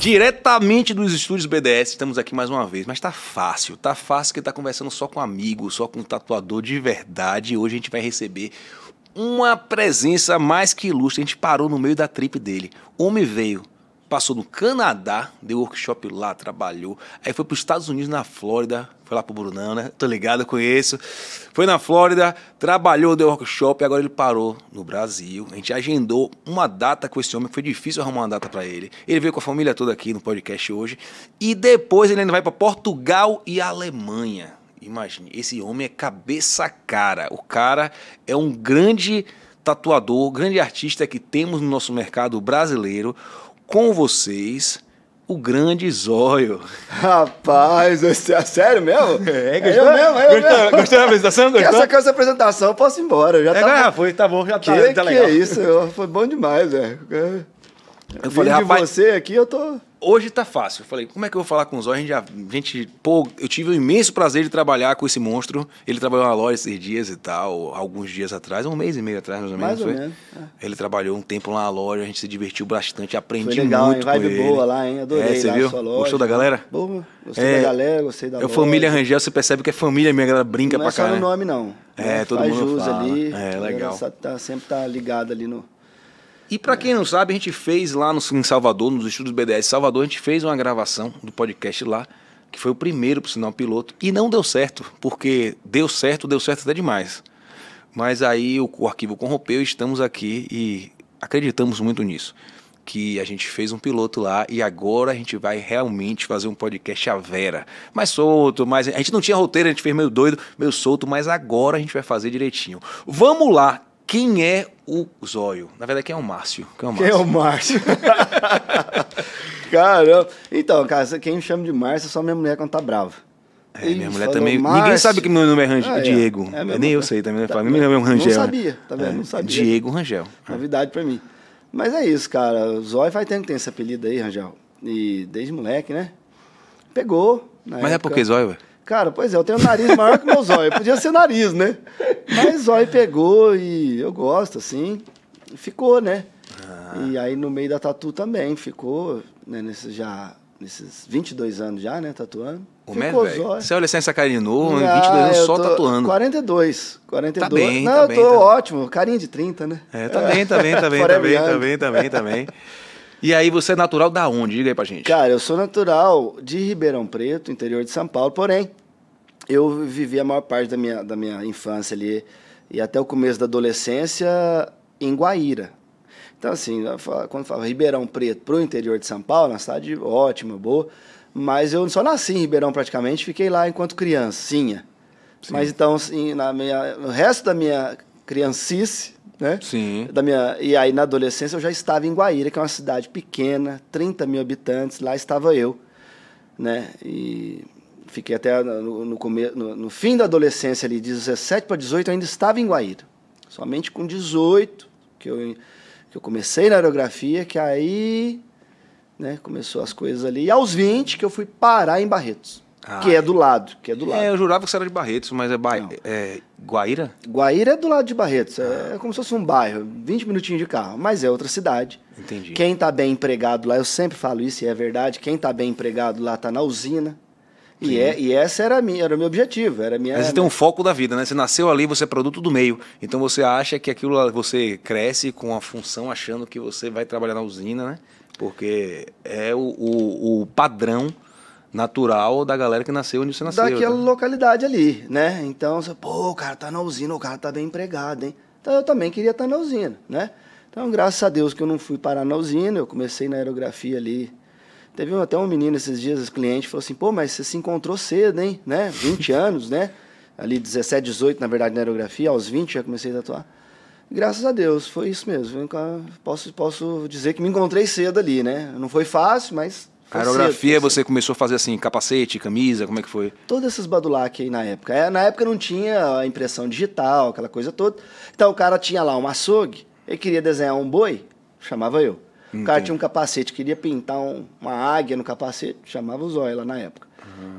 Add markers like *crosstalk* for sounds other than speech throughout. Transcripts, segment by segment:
Diretamente dos estúdios BDS, estamos aqui mais uma vez. Mas tá fácil, tá fácil que tá conversando só com amigo, só com um tatuador de verdade. Hoje a gente vai receber uma presença mais que ilustre. A gente parou no meio da trip dele. O homem veio, passou no Canadá, deu workshop lá, trabalhou. Aí foi para os Estados Unidos, na Flórida. Foi lá pro Brunão, né? Tô ligado, conheço. Foi na Flórida, trabalhou, deu workshop e agora ele parou no Brasil. A gente agendou uma data com esse homem, foi difícil arrumar uma data para ele. Ele veio com a família toda aqui no podcast hoje. E depois ele ainda vai para Portugal e Alemanha. Imagine, esse homem é cabeça cara. O cara é um grande tatuador, grande artista que temos no nosso mercado brasileiro. Com vocês, o grande zóio. Rapaz, é sério mesmo? *laughs* É, gostou? É eu mesmo, é eu gostou, mesmo. gostou da apresentação? *laughs* Gostou? Essa, essa apresentação eu posso ir embora. Já É, tá, foi, tá bom, já tá, que, tá que legal. é isso? Foi bom demais, velho. Eu Eu falei, rapaz, você aqui, eu tô... hoje tá fácil. Eu falei, como é que eu vou falar com o Zóio? A gente, já, a gente, pô, eu tive o imenso prazer de trabalhar com esse monstro. Ele trabalhou na loja esses dias e tal, alguns dias atrás, um mês e meio atrás, mais ou menos. Mais ou foi? menos, é. Ele trabalhou um tempo lá na loja, a gente se divertiu bastante, aprendi Foi legal, muito hein? Vibe com ele. boa lá, hein? Adorei É, você viu? sua loja. Gostou da galera? Boa, gostei É, da galera, gostei da É loja. Família Rangel, você percebe que é família minha, a galera brinca Não pra é só caralho. no nome, não. É, todo Faz mundo fala. ali. É, legal. Tá, sempre tá ligado ali no... E pra quem não sabe, a gente fez lá no, em Salvador, nos estúdios BDS Salvador, a gente fez uma gravação do podcast lá, que foi o primeiro pro sinal piloto, e não deu certo, porque deu certo, deu certo até demais. Mas aí o, o arquivo corrompeu, estamos aqui e acreditamos muito nisso. Que a gente fez um piloto lá e agora a gente vai realmente fazer um podcast à vera. Mais solto, mais. A gente não tinha roteiro, a gente fez meio doido, meio solto, mas agora a gente vai fazer direitinho. Vamos lá! Quem é o Zóio? Na verdade, quem é o Márcio? Quem é o Quem é Márcio? o Márcio? *laughs* Caramba. Então, cara, quem me chama de Márcio é só minha mulher quando tá brava. É, minha mulher também. Ninguém Márcio. sabe que meu nome é Rangel, Ah, é. Diego. É? Nem eu sei também. Tá Tá, meu nome é Rangel. Não sabia, tá vendo? É, Não sabia. Diego Rangel. Novidade pra mim. Mas é isso, cara. O Zóio faz tempo que tem esse apelido aí, Rangel. E desde moleque, né? Pegou. Mas é época. porque Zóio, velho? Cara, pois é, eu tenho um nariz maior que o meu zóio. Podia ser nariz, né? Mas zóio pegou e eu gosto, assim. Ficou, né? Ah. E aí no meio da tatu também ficou, né? Nesses já. Nesses 22 anos já, né? Tatuando. O ficou velho. Você olha sem essa carinha de novo, Ah, 22 anos só tatuando. 42. 42. Tá bem, Não, tá eu bem, tô tá bem. ótimo. Carinha de 30, né? É, tá bem, tá bem, tá bem, tá bem, tá bem, tá bem, tá bem. E aí, você é natural da onde? Diga aí pra gente. Cara, eu sou natural de Ribeirão Preto, interior de São Paulo, porém, eu vivi a maior parte da minha, da minha infância ali e até o começo da adolescência em Guaíra. Então, assim, quando fala Ribeirão Preto pro interior de São Paulo, uma cidade ótima, boa, mas eu só nasci em Ribeirão praticamente, fiquei lá enquanto criancinha. Mas então, assim, na minha, no resto da minha criancice, né? Sim. Da minha, e aí, na adolescência, eu já estava em Guaíra, que é uma cidade pequena, 30 mil habitantes, lá estava eu, né? E fiquei até no, no, come- no, no fim da adolescência, ali, de 17 para 18, eu ainda estava em Guaíra. Somente com 18, que eu, que eu comecei na aerografia, que aí né, começou as coisas ali. E aos 20, que eu fui parar em Barretos, Ah, que é do lado, que é do lado. É, eu jurava que você era de Barretos, mas é, ba... É Guaíra? Guaíra é do lado de Barretos, é, é como se fosse um bairro, 20 minutinhos de carro, mas é outra cidade. Entendi. Quem está bem empregado lá, eu sempre falo isso e é verdade, quem está bem empregado lá está na usina. E, é, e essa era, a minha, era o meu objetivo, era a minha... Mas você tem um foco da vida, né? Você nasceu ali, você é produto do meio. Então você acha que aquilo lá- você cresce com a função achando que você vai trabalhar na usina, né? Porque é o, o, o padrão natural da galera que nasceu onde você nasceu. daquela né? localidade ali, né? Então, você, pô, o cara tá na usina, o cara tá bem empregado, hein? Então eu também queria estar na usina, né? Então, graças a Deus que eu não fui parar na usina, eu comecei na aerografia ali. Teve até um menino esses dias, esse cliente, falou assim, pô, mas você se encontrou cedo, hein? Né? 20 *laughs* anos, né? Ali 17, 18, na verdade, na aerografia, aos 20 já comecei a tatuar. Graças a Deus, foi isso mesmo. Posso, posso dizer que me encontrei cedo ali, né? Não foi fácil, mas. A foi cedo, aerografia, foi você começou a fazer assim, capacete, camisa, como é que foi? todos esses badulac aí na época. É, na época não tinha a impressão digital, aquela coisa toda. Então o cara tinha lá um açougue, ele queria desenhar um boi, chamava eu. O cara Entendi. tinha um capacete, queria pintar um- uma águia no capacete, chamava o Zóio lá na época.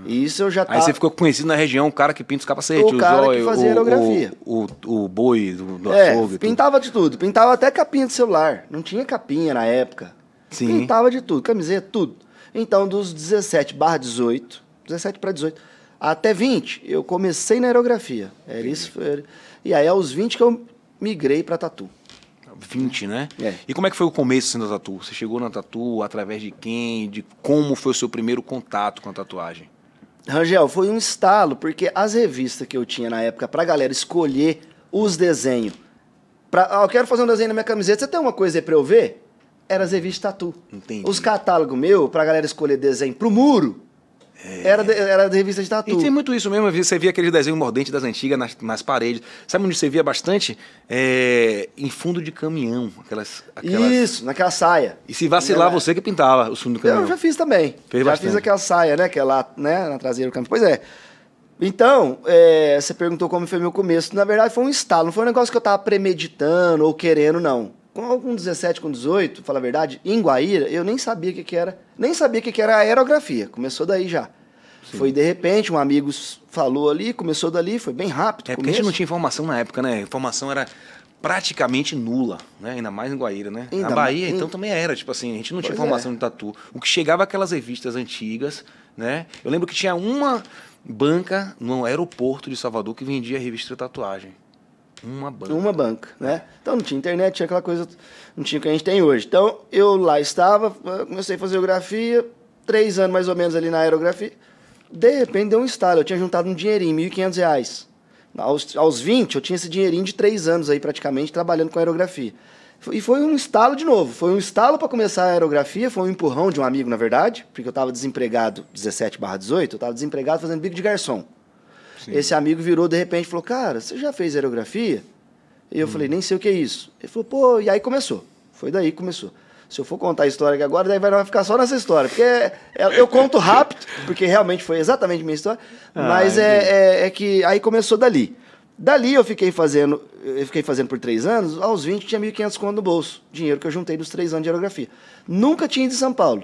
E isso eu já Aí tava... você ficou conhecido na região, o cara que pinta os capacetes, O cara que zóio, fazia aerografia. O, o, o boi do, do É, açougue. tudo. pintava de tudo. Pintava até capinha de celular. Não tinha capinha na época. Sim. Pintava de tudo, camiseta, tudo. Então, dos 17 barra 18, 17 para 18, até 20, eu comecei na aerografia. Era isso. Foi, e aí, aos 20 que eu migrei para tatu. 20, né? É. E como é que foi o começo sendo da tatu? Você chegou na tatu através de quem? De como foi o seu primeiro contato com a tatuagem? Rangel, foi um estalo, porque as revistas que eu tinha na época pra galera escolher os desenhos. Pra, ah, eu quero fazer um desenho na minha camiseta, você tem uma coisa aí pra eu ver? Era as revistas tatu. Entendi. Os catálogos meu, pra galera escolher desenho pro muro, era, de, era da revista de tatu. É. E tem muito isso mesmo, você via aquele desenho mordente das antigas nas, nas paredes. Sabe onde você via bastante? É, em fundo de caminhão. Aquelas, aquelas... Isso, naquela saia. E se vacilar, é. você que pintava o fundo do caminhão. Eu já fiz também. Fez já bastante. fiz aquela saia, né? Que é lá, né? Na traseira do campo. Pois é. Então, é, você perguntou como foi meu começo. Na verdade, foi um estalo. Não foi um negócio que eu tava premeditando ou querendo, não. Com, com 17, com 18, fala a verdade, em Guaíra, eu nem sabia o que, que era. Nem sabia o que, que era aerografia. Começou daí já. Foi de repente, um amigo falou ali, começou dali, foi bem rápido. É porque a gente não tinha informação na época, né? A informação era praticamente nula, né? Ainda mais em Guaíra, né? Ainda na Bahia, mais- então, também era. Tipo assim, a gente não tinha Pois informação é. de tatu. O que chegava aquelas revistas antigas, né? Eu lembro que tinha uma banca no aeroporto de Salvador que vendia revista de tatuagem. Uma banca. Uma banca, né? Então não tinha internet, tinha aquela coisa, não tinha o que a gente tem hoje. Então eu lá estava, comecei a fazer geografia, três anos mais ou menos ali na aerografia. De repente deu um estalo, eu tinha juntado um dinheirinho, 1.500 reais. Aos, aos 20, eu tinha esse dinheirinho de três anos aí praticamente trabalhando com aerografia. E foi um estalo de novo. Foi um estalo para começar a aerografia, foi um empurrão de um amigo, na verdade, porque eu estava desempregado, 17 barra 18, eu estava desempregado fazendo bico de garçom. Sim. Esse amigo virou de repente e falou: Cara, você já fez aerografia? E eu falei: Nem sei o que é isso. Ele falou: Pô, e aí começou. Foi daí que começou. Se eu for contar a história aqui agora, daí vai ficar só nessa história. Porque é- é- eu conto rápido, porque realmente foi exatamente a minha história. Ah, mas é, é- é que aí começou dali. Dali eu fiquei fazendo, eu fiquei fazendo por três anos, aos 20 tinha 1.500 conto no bolso. Dinheiro que eu juntei dos três anos de aerografia. Nunca tinha ido em São Paulo.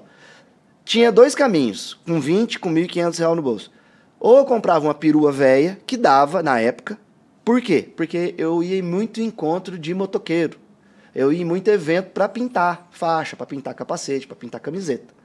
Tinha dois caminhos, com 20, com 1.500 reais no bolso. Ou eu comprava uma perua velha, que dava na época. Por quê? Porque eu ia em muito encontro de motoqueiro. Eu ia em muito evento para pintar faixa, para pintar capacete, para pintar camiseta.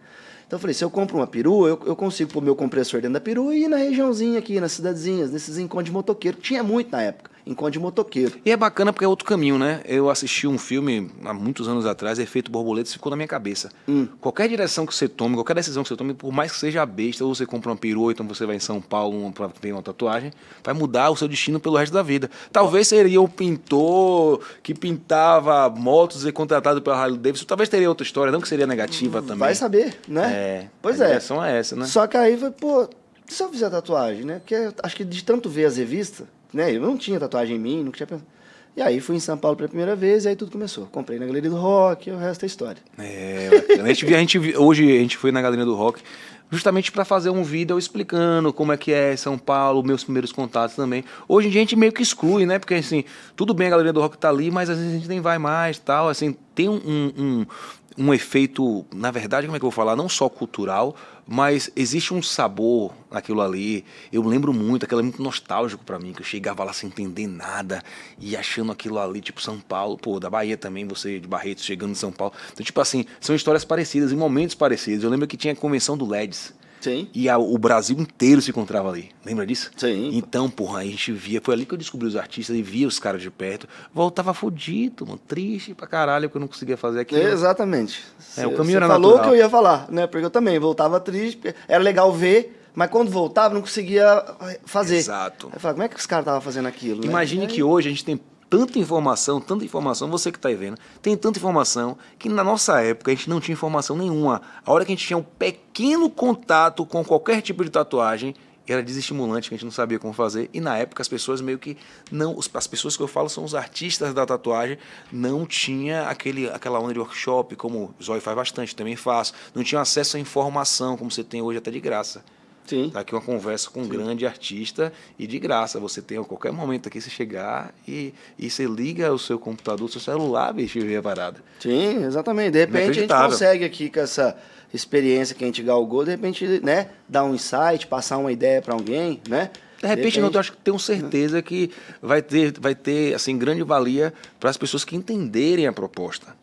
Então eu falei, se eu compro uma perua, eu, eu consigo pôr meu compressor dentro da perua e ir na regiãozinha aqui, nas cidadezinhas, nesses encontros de motoqueiro. Tinha muito na época, encontro de motoqueiro. E é bacana porque é outro caminho, né? Eu assisti um filme há muitos anos atrás, Efeito Borboleta, ficou na minha cabeça. Hum. Qualquer direção que você tome, qualquer decisão que você tome, por mais que seja besta, ou você compra uma perua, então você vai em São Paulo pra ver uma tatuagem, vai mudar o seu destino pelo resto da vida. Talvez seria um pintor que pintava motos e contratado pela Harley Davidson, talvez teria outra história, não que seria negativa também. Vai saber, né? É, Pois a é. direção é essa, né? Só que aí, foi, pô, se eu fizer tatuagem, né? Porque acho que de tanto ver as revistas, né? Eu não tinha tatuagem em mim, nunca tinha pensado. E aí fui em São Paulo pela primeira vez e aí tudo começou. Comprei na Galeria do Rock o resto é história. É, a gente, a gente hoje a gente foi na Galeria do Rock justamente para fazer um vídeo explicando como é que é São Paulo, meus primeiros contatos também. Hoje em dia a gente meio que exclui, né? Porque assim, tudo bem a Galeria do Rock tá ali, mas às vezes a gente nem vai mais, tal, assim, tem um, um- um efeito, na verdade, como é que eu vou falar, não só cultural, mas existe um sabor naquilo ali. Eu lembro muito, aquilo é muito nostálgico para mim, que eu chegava lá sem entender nada e achando aquilo ali, tipo São Paulo, pô, da Bahia também, você de Barretos chegando em São Paulo. Então, tipo assim, são histórias parecidas, em momentos parecidos. Eu lembro que tinha a convenção do LEDs. Sim. E a- o Brasil inteiro se encontrava ali. Lembra disso? Sim. Então, porra, a gente via. Foi ali que eu descobri os artistas e via os caras de perto. Voltava fudido, mano. Triste pra caralho, porque eu não conseguia fazer aquilo. Exatamente. É, o Cê- caminho cê era falou natural. que eu ia falar, né? Porque eu também voltava triste, era legal ver, mas quando voltava não conseguia fazer. Exato. Eu falava, como é que os caras estavam fazendo aquilo? né? Imagine Aí- que hoje a gente tem tanta informação, tanta informação, você que está aí vendo, tem tanta informação que na nossa época a gente não tinha informação nenhuma. A hora que a gente tinha um pequeno contato com qualquer tipo de tatuagem, era desestimulante, que a gente não sabia como fazer. E na época as pessoas meio que não. As pessoas que eu falo são os artistas da tatuagem, não tinha aquele, aquela onda de workshop, como o Zóio faz bastante, também faço. Não tinha acesso à informação, como você tem hoje até de graça. Sim. Tá aqui uma conversa com um grande artista e de graça. Você tem a qualquer momento aqui, você chegar e, e você liga o seu computador, o seu celular, bicho, e vê a parada. Sim, exatamente. De repente a gente consegue aqui com essa experiência que a gente galgou, de repente, né, dar um insight, passar uma ideia para alguém, né? De repente, não, eu acho que tenho certeza que vai ter, vai ter assim, grande valia para as pessoas que entenderem a proposta.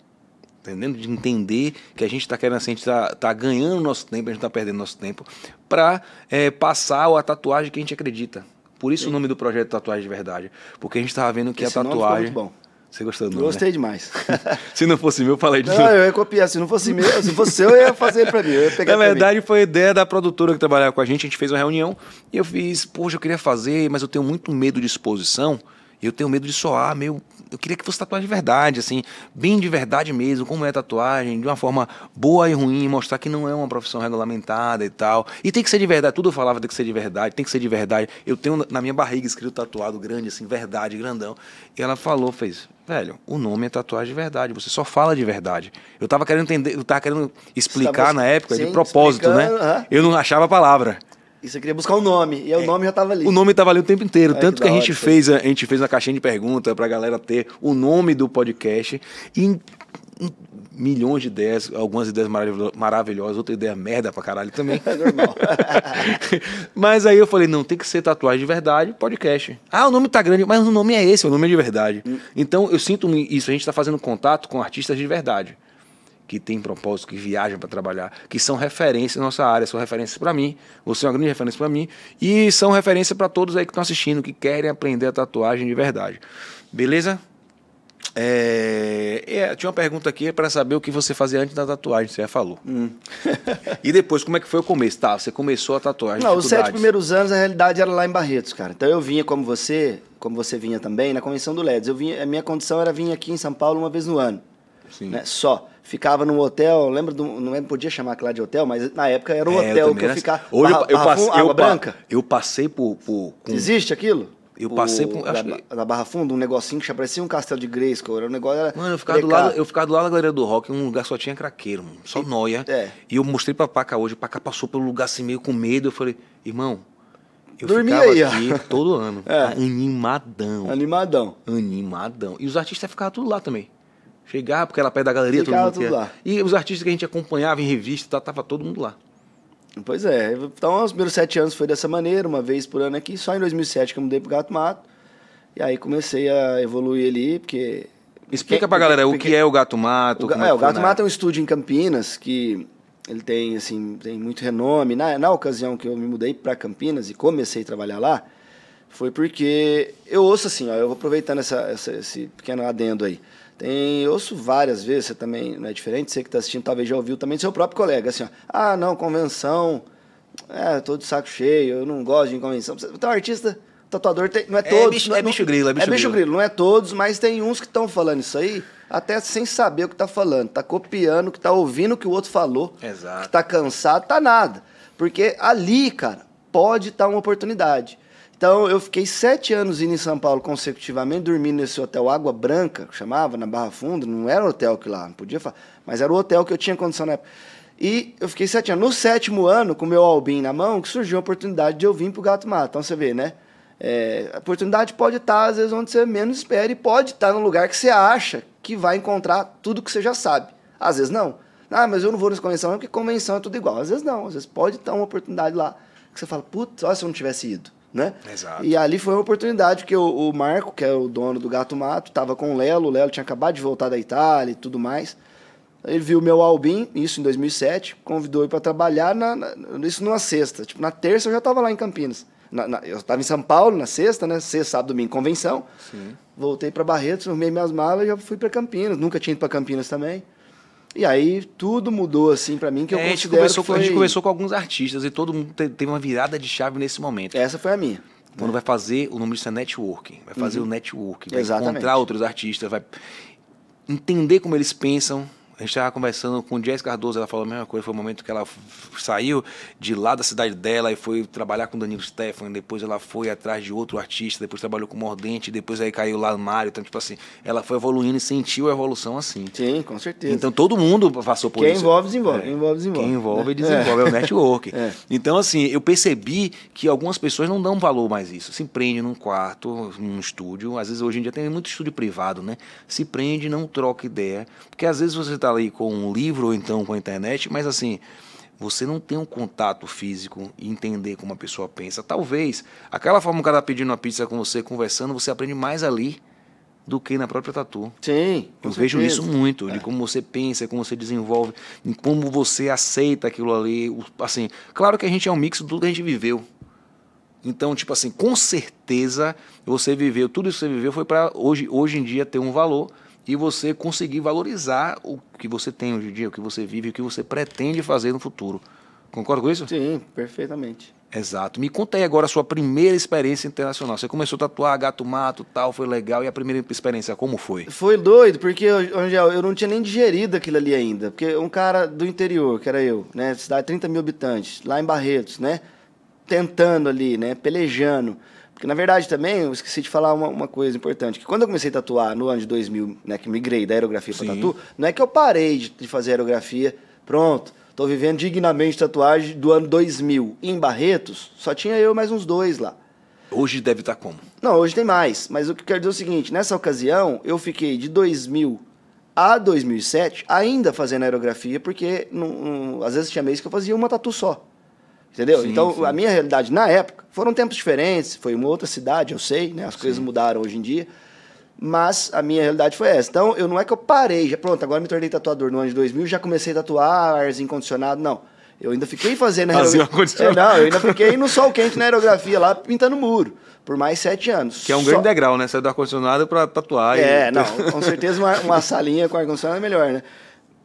Entendendo? De entender que a gente está querendo assim, a gente está tá ganhando nosso tempo, a gente está perdendo nosso tempo, para é, passar a tatuagem que a gente acredita. Por isso Sim. o nome do projeto Tatuagem de Verdade. Porque a gente estava vendo que Esse a tatuagem. Nome muito bom. Você gostou do nome? Gostei né? demais. *laughs* se não fosse meu, eu falei de Não, eu ia copiar. Se não fosse meu, se fosse seu, eu ia fazer para mim. Na verdade, foi ideia da produtora que trabalhava com a gente. A gente fez uma reunião e eu fiz, poxa, eu queria fazer, mas eu tenho muito medo de exposição. E eu tenho medo de soar meio. Eu queria que fosse tatuagem de verdade, assim, bem de verdade mesmo, como é tatuagem, de uma forma boa e ruim, mostrar que não é uma profissão regulamentada e tal. E tem que ser de verdade, tudo eu falava tem que ser de verdade, tem que ser de verdade. Eu tenho na minha barriga escrito tatuado grande, assim, verdade, grandão. E ela falou, fez, velho, o nome é tatuagem de verdade, você só fala de verdade. Eu tava querendo entender, eu tava querendo explicar na época, sim, de propósito, né? Eu não achava a palavra. E você queria buscar o um nome, e é. o nome já estava ali. O nome estava ali o tempo inteiro. Tanto que, que a gente fez, a, a gente fez uma caixinha de perguntas para a galera ter o nome do podcast. E em, em milhões de ideias, algumas ideias maravilhosas, outra ideia merda pra caralho também. *laughs* É normal. *laughs* mas aí eu falei, não, tem que ser tatuagem de verdade, podcast. Ah, o nome tá grande, mas o nome é esse, o nome é de verdade. Hum. Então eu sinto isso, a gente está fazendo contato com artistas de verdade que tem propósito, que viajam para trabalhar, que são referências na nossa área, são referências para mim, você é uma grande referência para mim, e são referência para todos aí que estão assistindo, que querem aprender a tatuagem de verdade. Beleza? É, é, tinha uma pergunta aqui para saber o que você fazia antes da tatuagem, você já falou. Hum. *laughs* e depois, como é que foi o começo? Tá, você começou a tatuagem. Não, os sete primeiros anos, a realidade era lá em Barretos, cara. Então eu vinha como você, como você vinha também, na convenção do LEDs. Eu vinha, a minha condição era vir aqui em São Paulo uma vez no ano. Sim. Né? Só ficava num hotel, lembra do, não podia chamar aquela de hotel, mas na época era um é, hotel eu que eu ficava. Hoje barra, eu, eu passei, água eu, branca. Eu passei por, por com... existe aquilo? Eu passei por. Da, da Barra Funda, um negocinho que parecia um castelo de Grayskull. Era um negócio. Era mano, eu ficava, do lado, eu ficava do lado da galeria do rock, um lugar só tinha craqueiro, mano, só e, noia. É. E eu mostrei pra Paca hoje, Paca passou pelo lugar assim meio com medo. Eu falei, irmão, eu Dormia ficava aí, aqui ó. todo ano. *laughs* É. Animadão. Animadão. Animadão. E os artistas ficavam tudo lá também. Chegava, porque era perto da galeria, Ficava todo mundo tudo lá. E os artistas que a gente acompanhava em revista, tá, tava todo mundo lá. Pois é. Então, os primeiros sete anos foi dessa maneira, uma vez por ano aqui. Só em 2007 que eu mudei pro Gato Mato. E aí comecei a evoluir ali, porque... Explica pra galera o que é o Gato Mato. O, é, é, o Gato Mato é um estúdio em Campinas que ele tem, assim, tem muito renome. Na, na ocasião que eu me mudei para Campinas e comecei a trabalhar lá, foi porque eu ouço assim, ó, eu vou aproveitando essa, essa, esse pequeno adendo aí. Tem, eu ouço várias vezes, você também não é diferente, você que está assistindo talvez já ouviu também do seu próprio colega, assim, ó, ah, não, convenção, é, tô de saco cheio, eu não gosto de convenção. Então, artista, tatuador, tem, não é, é todos. Bicho, não, é, bicho grilo, é bicho, é bicho grilo. Não é todos, mas tem uns que estão falando isso aí, até sem saber o que está falando. Está copiando, que está ouvindo o que o outro falou. Exato. Que está cansado, tá nada. Porque ali, cara, pode estar tá uma oportunidade. Então, eu fiquei sete anos indo em São Paulo consecutivamente, dormindo nesse hotel Água Branca, que chamava, na Barra Funda. Não era hotel que lá, não podia falar. Mas era o hotel que eu tinha condição na época. E eu fiquei sete anos. No sétimo ano, com o meu albim na mão, que surgiu a oportunidade de eu vir para o Gato Mato. Então, você vê, né? É, a oportunidade pode estar, às vezes, onde você menos espera e pode estar num lugar que você acha que vai encontrar tudo que você já sabe. Às vezes, não. Ah, mas eu não vou nessa convenção porque convenção é tudo igual. Às vezes, não. Às vezes, pode estar uma oportunidade lá que você fala, putz, olha se eu não tivesse ido né? Exato. E ali foi uma oportunidade, porque o, o Marco, que é o dono do Gato Mato, estava com o Lelo, o Lelo tinha acabado de voltar da Itália e tudo mais. Ele viu meu Albin, isso em 2007, convidou ele para trabalhar, na, na, isso numa sexta. Tipo, na terça eu já estava lá em Campinas. Na, na, eu estava em São Paulo na sexta, né? Sexta, sábado, domingo, convenção. Sim. Voltei para Barretos, arrumei minhas malas e já fui para Campinas. Nunca tinha ido para Campinas também. E aí tudo mudou assim para mim que eu é, considero a gente, foi... a gente conversou com alguns artistas e todo mundo teve uma virada de chave nesse momento. Essa foi a minha. Quando é. vai fazer, o nome disso é networking. Vai fazer uhum. o networking, vai Exatamente. encontrar outros artistas, vai entender como eles pensam, a gente estava conversando com o Jess Cardoso, ela falou a mesma coisa, foi o momento que ela saiu de lá da cidade dela e foi trabalhar com Danilo Stefan, depois ela foi atrás de outro artista, depois trabalhou com Mordente, depois aí caiu lá no Mário, então tipo assim, ela foi evoluindo e sentiu a evolução assim. Sim, com certeza. Então todo mundo passou por Quem isso. Quem envolve, desenvolve. É. envolve, desenvolve. Quem envolve, desenvolve, é, é o *laughs* network. É. Então assim, eu percebi que algumas pessoas não dão valor mais isso, se prende num quarto, num estúdio, às vezes hoje em dia tem muito estúdio privado, né? Se prende, não troca ideia, porque às vezes você está ali com um livro ou então com a internet, mas assim, você não tem um contato físico e entender como a pessoa pensa. Talvez aquela forma que ela está pedindo uma pizza com você, conversando, você aprende mais ali do que na própria tatu. Sim. Eu vejo isso muito, é. de como você pensa, como você desenvolve, em como você aceita aquilo ali. Assim, claro que a gente é um mix de tudo que a gente viveu. Então, tipo assim, com certeza você viveu, tudo isso que você viveu foi para hoje, hoje em dia ter um valor e você conseguir valorizar o que você tem hoje em dia, o que você vive, o que você pretende fazer no futuro. Concorda com isso? Sim, perfeitamente. Exato. Me conta aí agora a sua primeira experiência internacional. Você começou a tatuar gato mato, tal, foi legal. E a primeira experiência, como foi? Foi doido, porque, Angel, eu não tinha nem digerido aquilo ali ainda. Porque um cara do interior, que era eu, né? Cidade de 30 mil habitantes, lá em Barretos, né? Tentando ali, né? Pelejando. Porque, na verdade, também, eu esqueci de falar uma, uma, coisa importante. Que quando eu comecei a tatuar no ano de 2000, né? Que migrei da aerografia para tatu, não é que eu parei de, de fazer aerografia, pronto Estou vivendo dignamente tatuagem do ano 2000. Em Barretos, só tinha eu mais uns dois lá. Hoje deve estar tá como? Não, hoje tem mais. Mas o que eu quero dizer é o seguinte: nessa ocasião, eu fiquei de 2000 a 2007 ainda fazendo aerografia, porque às vezes tinha mês que eu fazia uma tatu só. Entendeu? Sim, então, sim. a minha realidade na época foram tempos diferentes, foi uma outra cidade, eu sei, né? As sim. coisas mudaram hoje em dia. Mas a minha realidade foi essa. Então, eu não é que eu parei, já pronto, agora me tornei tatuador no ano de 2000, já comecei a tatuar, arzinho condicionado, não. Eu ainda fiquei fazendo aerografia. É, não, eu ainda fiquei no sol quente na aerografia lá, pintando muro, por mais sete anos. Que é um Só... grande degrau, né? Sair do ar-condicionado para tatuar. É, e... não, *laughs* com certeza uma, uma salinha com ar-condicionado é melhor, né?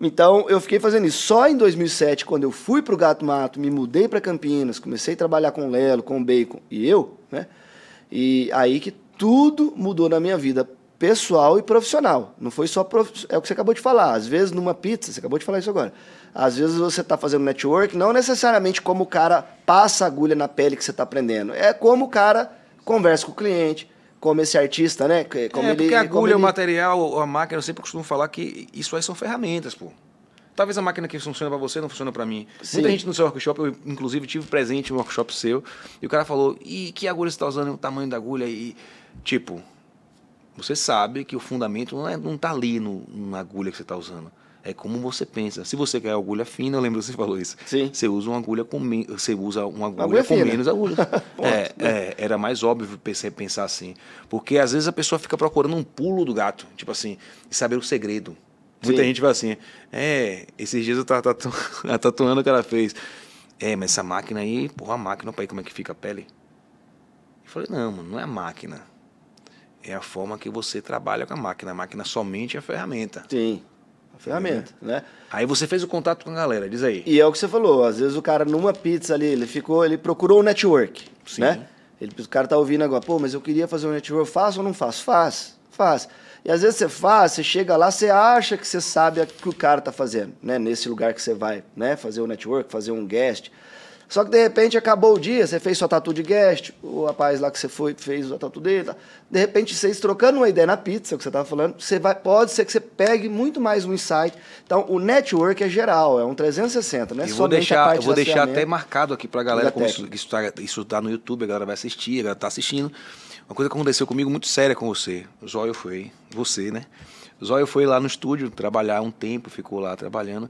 Então, eu fiquei fazendo isso. Só em 2007, quando eu fui para o Gato Mato, me mudei para Campinas, comecei a trabalhar com o Lelo, com o Bacon e eu, né? E aí que tudo mudou na minha vida pessoal e profissional. Não foi só prof... é o que você acabou de falar. Às vezes numa pizza, você acabou de falar isso agora. Às vezes você está fazendo network, não necessariamente como o cara passa a agulha na pele que você está aprendendo. É como o cara conversa com o cliente, como esse artista, né? Como é, ele, porque a agulha, ele... o material, a máquina, eu sempre costumo falar que isso aí são ferramentas, pô. Talvez a máquina que funciona para você não funciona para mim. Sim. Muita gente no seu workshop, eu inclusive tive presente no workshop seu, e o cara falou: "E que agulha você está usando? O tamanho da agulha?" E tipo, você sabe que o fundamento não, é, não tá ali no, na agulha que você está usando. É como você pensa. Se você quer agulha fina, eu lembro que você falou isso. Sim. Você usa uma agulha com você usa uma agulha, agulha com fina. menos agulha. *laughs* é, é, era mais óbvio pensar, assim, porque às vezes a pessoa fica procurando um pulo do gato, tipo assim, e saber o segredo. Muita Sim. gente vai assim, é, esses dias eu tava tatu... *laughs* tatuando o que ela fez. É, mas essa máquina aí, porra, a máquina, para como é que fica a pele? Eu falei, não, mano, não é a máquina é a forma que você trabalha com a máquina. A máquina somente é a ferramenta. Sim, a ferramenta, é. né? Aí você fez o contato com a galera, diz aí. E é o que você falou, às vezes o cara numa pizza ali, ele ficou, ele procurou o um network, Sim. né? Ele, o cara tá ouvindo agora, pô, mas eu queria fazer um network, faço ou não faço? Faz, faz. E às vezes você faz, você chega lá, você acha que você sabe o que o cara tá fazendo, né? Nesse lugar que você vai, né? Fazer o um network, fazer um guest. Só que de repente acabou o dia, você fez sua tatu de guest, o rapaz lá que você foi fez a tatu dele. Tá? De repente, vocês trocando uma ideia na pizza, que você estava falando, você vai, pode ser que você pegue muito mais um insight. Então, o network é geral, é um 360, né? Eu vou deixar, eu vou deixar até marcado aqui para a galera, como isso, isso, tá, isso tá no YouTube, a galera vai assistir, a galera tá assistindo. Uma coisa que aconteceu comigo muito séria com você. O Zóio foi, você, né? O Zóio foi lá no estúdio trabalhar um tempo, ficou lá trabalhando.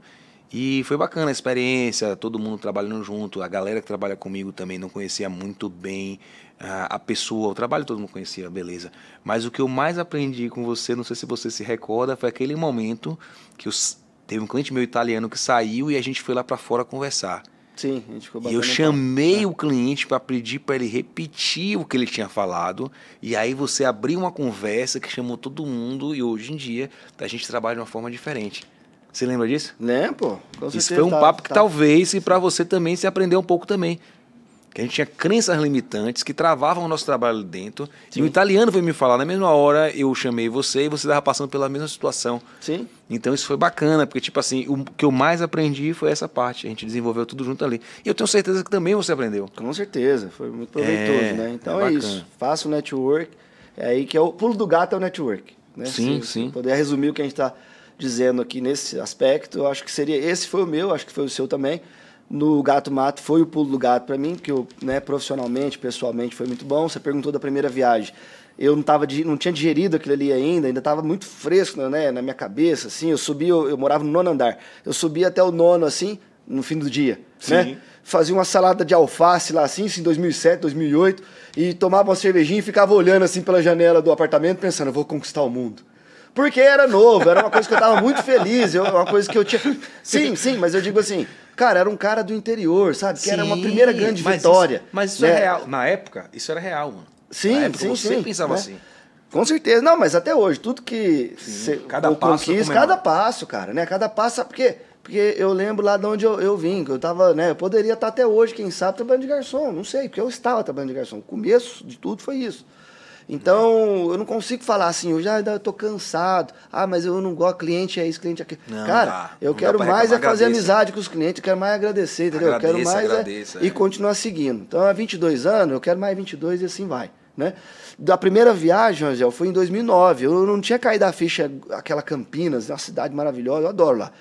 E foi bacana a experiência, todo mundo trabalhando junto. A galera que trabalha comigo também não conhecia muito bem a, a pessoa, o trabalho todo mundo conhecia, beleza. Mas o que eu mais aprendi com você, não sei se você se recorda, foi aquele momento que os, teve um cliente meu italiano que saiu e a gente foi lá para fora conversar. Sim, a gente ficou E eu chamei é. o cliente para pedir para ele repetir o que ele tinha falado. E aí você abriu uma conversa que chamou todo mundo. E hoje em dia a gente trabalha de uma forma diferente. Você lembra disso? Lembro, pô. Isso foi um tá, papo que tá. talvez, e para você também, se aprendeu um pouco também. Que a gente tinha crenças limitantes que travavam o nosso trabalho dentro. Sim. E o italiano foi me falar, na mesma hora eu chamei você e você estava passando pela mesma situação. Sim. Então isso foi bacana, porque, tipo assim, o que eu mais aprendi foi essa parte. A gente desenvolveu tudo junto ali. E eu tenho certeza que também você aprendeu. Com certeza, foi muito proveitoso, é, né? Então é, é isso. Faça o network. É aí que é o pulo do gato é o network. Né? Sim, Se, sim. Poder resumir o que a gente está dizendo aqui nesse aspecto. Eu acho que seria esse foi o meu, acho que foi o seu também. No Gato Mato foi o pulo do gato para mim, porque eu, né, profissionalmente, pessoalmente foi muito bom. Você perguntou da primeira viagem. Eu não tava não tinha digerido aquilo ali ainda, ainda estava muito fresco, né, na minha cabeça assim. Eu subi, eu, eu morava no nono andar. Eu subi até o nono assim, no fim do dia, né? Fazia uma salada de alface lá assim, em 2007, 2008, e tomava uma cervejinha e ficava olhando assim pela janela do apartamento pensando, eu vou conquistar o mundo. Porque era novo, era uma coisa que eu tava muito feliz, eu, uma coisa que eu tinha. Sim, sim, mas eu digo assim, cara, era um cara do interior, sabe? Que era uma primeira grande mas vitória. Isso, mas isso né? é real. Na época, isso era real, mano. Sim, época, sim, você sim, pensava né? assim. Com certeza. Não, mas até hoje, tudo que você cada passo conquista, comemora. cada passo, cara, né? Cada passo, sabe por quê? Porque eu lembro lá de onde eu, eu vim, que eu tava, né? Eu poderia estar até hoje, quem sabe, trabalhando de garçom. Não sei, porque eu estava trabalhando de garçom. O começo de tudo foi isso. Então, eu não consigo falar assim, eu já tô cansado. Ah, mas eu não gosto, cliente é isso, cliente é aquilo. Não Cara, dá. eu Não quero mais é fazer amizade com os clientes, eu quero mais agradecer, entendeu? eu quero Agradeça, mais é- agradeça, e é. continuar seguindo. Então, há 22 anos, eu quero mais 22 e assim vai, né? Da primeira viagem, Angel, foi em 2009. Eu não tinha caído a ficha, aquela Campinas, uma cidade maravilhosa, eu adoro lá.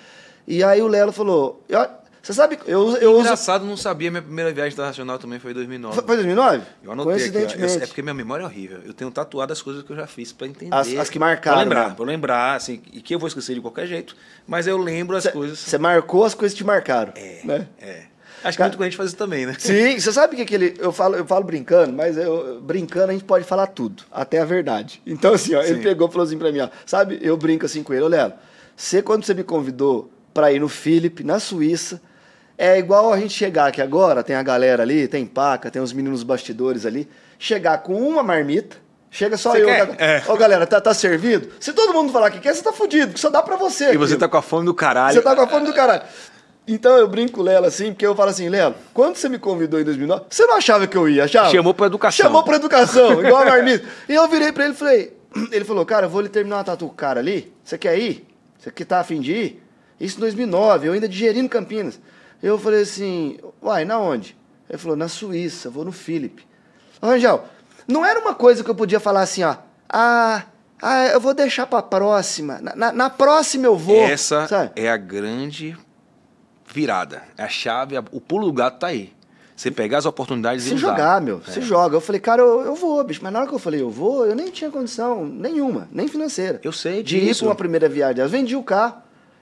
E aí o Lelo falou, "Eu- você sabe, eu, eu uso... Engraçado, não sabia. Minha primeira viagem internacional também foi em 2009. Foi 2009? Eu anotei aqui. Eu- Coincidentemente. é porque minha memória é horrível. Eu tenho tatuado as coisas que eu já fiz pra entender. As- as que marcaram, Pra lembrar, né? pra lembrar, assim, e que eu vou esquecer de qualquer jeito, mas eu lembro as coisas. Você marcou, as coisas te marcaram. É, né? é. Acho que muito a gente faz isso também, né? Sim, você sabe que, que ele. Eu falo, eu falo brincando, mas eu, brincando a gente pode falar tudo, até a verdade. Então, assim, ó, ele pegou e falou assim pra mim, ó, sabe, eu brinco assim com ele, ô Lelo, você quando você me convidou pra ir no Philip, na Suíça, é igual a gente chegar aqui agora, tem a galera ali, tem paca, tem os meninos bastidores ali, chegar com uma marmita. Chega só Você eu. quer? Ô, É. galera, tá, tá servido? Se todo mundo falar que quer, você tá fudido, que só dá pra você. E você tá com a fome do caralho. Você tá com a fome do caralho. Então eu brinco com o Lela assim, porque eu falo assim, Lela, quando você me convidou em 2009, você não achava que eu ia, achava? Chamou pra educação. Chamou pra educação, igual a marmita. E eu virei pra ele e falei, *clears throat* ele falou, cara, eu vou lhe terminar uma tatu com o cara ali, você quer ir? Você que tá afim de ir? Isso em 2009, eu ainda digerindo Campinas. Eu falei assim, uai, na onde? Ele falou, na Suíça, vou no Philip. Ô, Rangel, não era uma coisa que eu podia falar assim, ó, ah, ah eu vou deixar pra próxima, na, na- na próxima eu vou, Essa sabe? é a grande virada. É a chave, o pulo do gato tá aí. Você pegar as oportunidades e Se usar. jogar, meu, É. se joga. Eu falei, cara, eu, eu vou, bicho. Mas na hora que eu falei, eu vou, eu nem tinha condição nenhuma, nem financeira. Eu sei De ir disso. pra uma primeira viagem. Eu vendi o carro.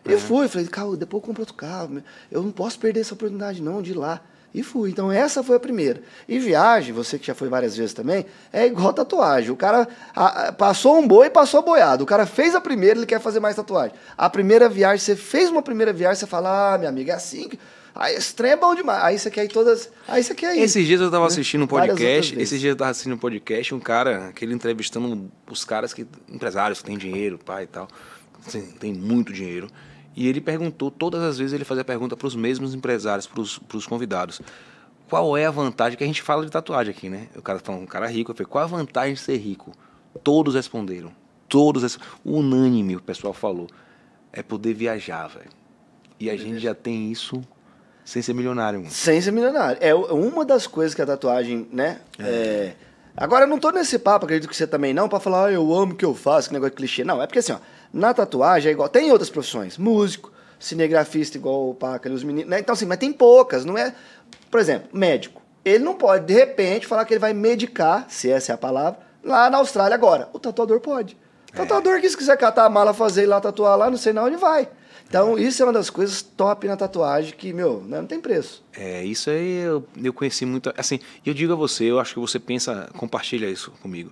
É. Eu fui, falei, cara, depois eu compro outro carro. Eu não posso perder essa oportunidade, não, de ir lá. E fui. Então, essa foi a primeira. E viagem, você que já foi várias vezes também, é igual tatuagem. O cara a- a- passou um boi e passou boiado. O cara fez a primeira, ele quer fazer mais tatuagem. A primeira viagem, você fez uma primeira viagem, você fala, ah, minha amiga, é assim. que- Aí esse trem é bom demais. Aí você quer ir todas. Aí você quer ir. Esses dias eu tava né? assistindo um podcast. Esses dias eu tava assistindo um podcast, um cara, aquele entrevistando os caras que. empresários que têm dinheiro, pai e tal. Assim, tem muito dinheiro. E ele perguntou, todas as vezes ele fazia pergunta para os mesmos empresários, para os convidados. Qual é a vantagem? Que a gente fala de tatuagem aqui, né? O cara falou, um cara rico. Eu falei, qual a vantagem de ser rico? Todos responderam. Todos, res- unânime, o pessoal falou. É poder viajar, velho. E a gente já tem isso sem ser milionário, mano. Sem ser milionário. É uma das coisas que a tatuagem, né? é- Agora, eu não tô nesse papo, acredito que você também não, pra falar, ah, eu amo o que eu faço, que negócio de clichê. Não, é porque assim, ó, na tatuagem é igual. Tem outras profissões, músico, cinegrafista, igual o Paca, ali, os meninos. Né? Então, assim, mas tem poucas, não é. Por exemplo, médico. Ele não pode, de repente, falar que ele vai medicar, se essa é a palavra, lá na Austrália agora. O tatuador pode. O tatuador que se quiser catar a mala, fazer ir lá tatuar lá, não sei não onde vai. Então, isso é uma das coisas top na tatuagem que, meu, né, não tem preço. É, isso aí eu, eu conheci muito. Assim, e eu digo a você, eu acho que você pensa, compartilha isso comigo.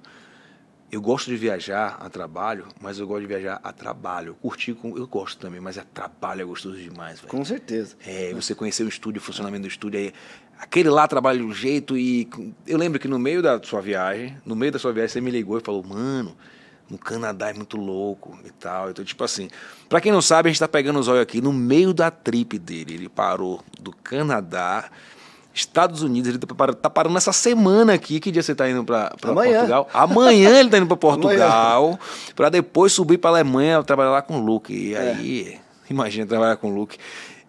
Eu gosto de viajar a trabalho, mas eu gosto de viajar a trabalho. Eu curti, com, eu gosto também, mas a trabalho é gostoso demais, velho. Com certeza. É, você conhecer o estúdio, o funcionamento do estúdio, aí, aquele lá trabalha de um jeito e eu lembro que no meio da sua viagem, no meio da sua viagem você me ligou e falou, mano, no Canadá é muito louco e tal. Então, tipo assim, pra quem não sabe, a gente tá pegando os olhos aqui no meio da trip dele. Ele parou do Canadá, Estados Unidos, ele tá parando, tá parando essa semana aqui. Que dia você tá indo Amanhã. Portugal? Amanhã ele tá indo pra *laughs* Portugal, pra depois subir pra Alemanha trabalhar lá com o Luke. E aí, imagina trabalhar com o Luke.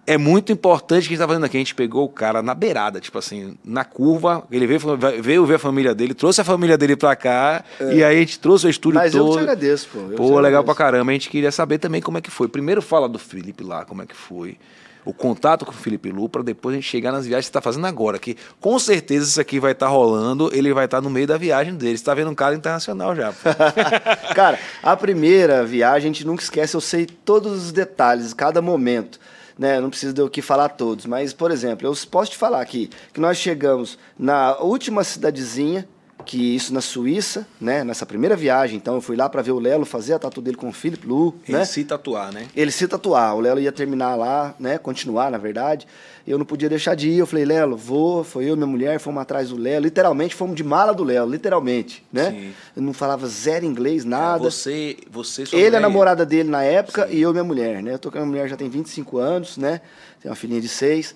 É muito importante que a gente tá fazendo aqui. A gente pegou o cara na beirada, tipo assim, na curva. Ele veio, veio ver a família dele, trouxe a família dele pra cá. E aí a gente trouxe o estúdio Mas eu todo. te agradeço, pô. Eu Pô, legal agradeço. pra caramba. A gente queria saber também como é que foi. Primeiro fala do Felipe lá, como é que foi. O contato com o Felipe Lu, pra depois a gente chegar nas viagens que você tá fazendo agora. Que com certeza isso aqui vai estar rolando, ele vai estar no meio da viagem dele. Você tá vendo um cara internacional já. *laughs* Cara, a primeira viagem, a gente nunca esquece, eu sei todos os detalhes, cada momento. né? Não precisa de eu aqui falar todos, mas, por exemplo, eu posso te falar aqui que nós chegamos na última cidadezinha, que isso na Suíça, né? Nessa primeira viagem, então eu fui lá para ver o Lelo fazer a tatu dele com o Philip Lu, Ele né? se tatuar, né? Ele se tatuar, o Lelo ia terminar lá, né? Continuar, na verdade. Eu não podia deixar de ir. Eu falei, Lelo, vou. Foi eu e minha mulher, fomos atrás do Lelo. Literalmente, fomos de mala do Lelo, literalmente, né? Sim. Eu não falava zero inglês, nada. Você, você sua Ele, mulher- a namorada dele na época, e eu, minha mulher, né? Eu tô com a minha mulher já tem 25 anos, né? Tem uma filhinha de 6.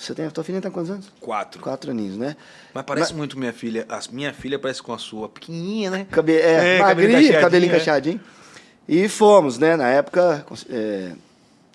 Você tem. A tua filhinha tá com quantos anos? Quatro. Quatro aninhos, né? Mas parece muito minha filha. A minha filha parece com a sua. Pequenininha, né? Cabe, é, É, cabelo magrinho, encaixadinho, cabelinho é. encaixadinho. E fomos, né? Na época, é,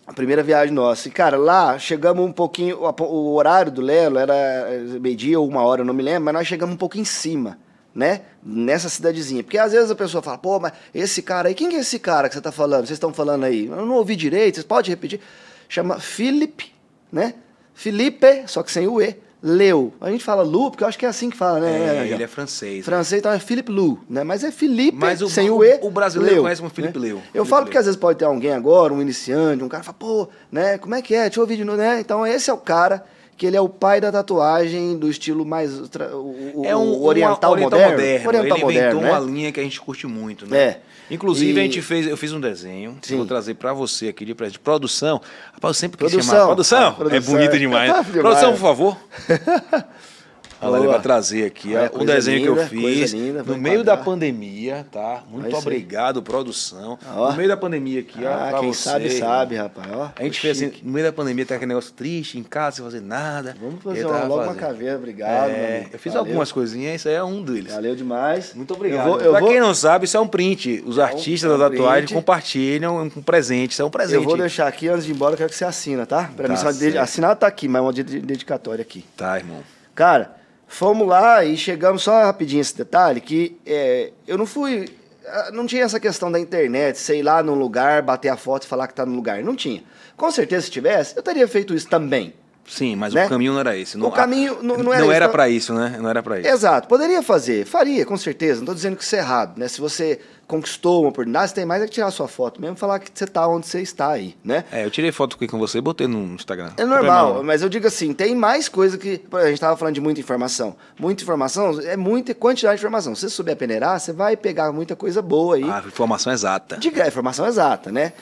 a primeira viagem nossa. E, cara, lá chegamos um pouquinho. O, horário do Lelo era é, meio-dia ou uma hora, eu não me lembro, mas nós chegamos um pouco em cima, né? Nessa cidadezinha. Porque às vezes a pessoa fala, pô, mas esse cara aí, quem que é esse cara que você tá falando? Vocês estão falando aí? Eu não ouvi direito, vocês podem repetir? Chama Philip, né? Felipe, só que sem o E. Leu. A gente fala Lu, porque eu acho que é assim que fala, né? É, né, ele é francês. Francês, então é Philippe Lou, né? Mas é Felipe Mas o- sem o- o E. o brasileiro Leu, conhece como Felipe né? Leu. Eu Felipe falo Leu. porque às vezes pode ter alguém agora, um iniciante, um cara fala, pô, né? Como é que é? Deixa eu ouvir de novo, né? Então esse é o cara que ele é o pai da tatuagem do estilo mais o, É um oriental, uma- moderno. moderno. Oriental ele moderno, inventou né? uma linha que a gente curte muito, né? É. Inclusive, E- a gente fez, eu fiz um desenho, que Sim. eu vou trazer pra você aqui de presente. Produção. Rapaz, eu sempre quis Produção. chamar. Produção! Ah, produção. É bonito demais. *laughs* Demais. Produção, por favor. *laughs* Ela Boa. vai trazer aqui ó, É, o desenho que eu linda, fiz linda, no meio da pandemia, tá? Muito sim. obrigado, produção. Ó. No meio da pandemia aqui, ó, Ah, quem você. sabe, sabe, rapaz. Ó, A gente fez assim, no meio da pandemia, tem aquele negócio triste em casa, sem fazer nada. Vamos fazer uma, logo uma fazendo. caveira, obrigado. É, eu fiz Valeu. algumas coisinhas, isso aí é um deles. Valeu demais. Muito obrigado. Eu vou, eu pra vou, quem não sabe, isso é um print. Os É artistas é um da tatuagem print. compartilham um presente. Isso é um presente. eu vou deixar aqui, antes de ir embora, eu quero que você assina, tá? Pra Tá mim, só de- certo. assinado tá aqui, mas uma de- de- dedicatória aqui. Tá, irmão. Cara, fomos lá e chegamos, só rapidinho esse detalhe, que é, eu não fui. ah, Não tinha essa questão da internet, sei lá num lugar, bater a foto e falar que tá no lugar. Não tinha. Com certeza, se tivesse, eu teria feito isso também. Sim, mas Né? o caminho não era esse. Não, O caminho não- não era Não isso, era pra isso, né? Não era pra isso. Exato, poderia fazer, faria, com certeza. Não estou dizendo que isso é errado, né? Se você conquistou uma oportunidade, você tem mais é que tirar sua foto mesmo, falar que você está onde você está aí, né? É, eu tirei foto aqui com você e botei no Instagram. É Não normal, problema, mas eu digo assim, tem mais coisa que. A gente estava falando de muita informação. Muita informação é muita quantidade de informação. Se você souber peneirar, você vai pegar muita coisa boa aí. Ah, informação exata. De gra- informação exata, né?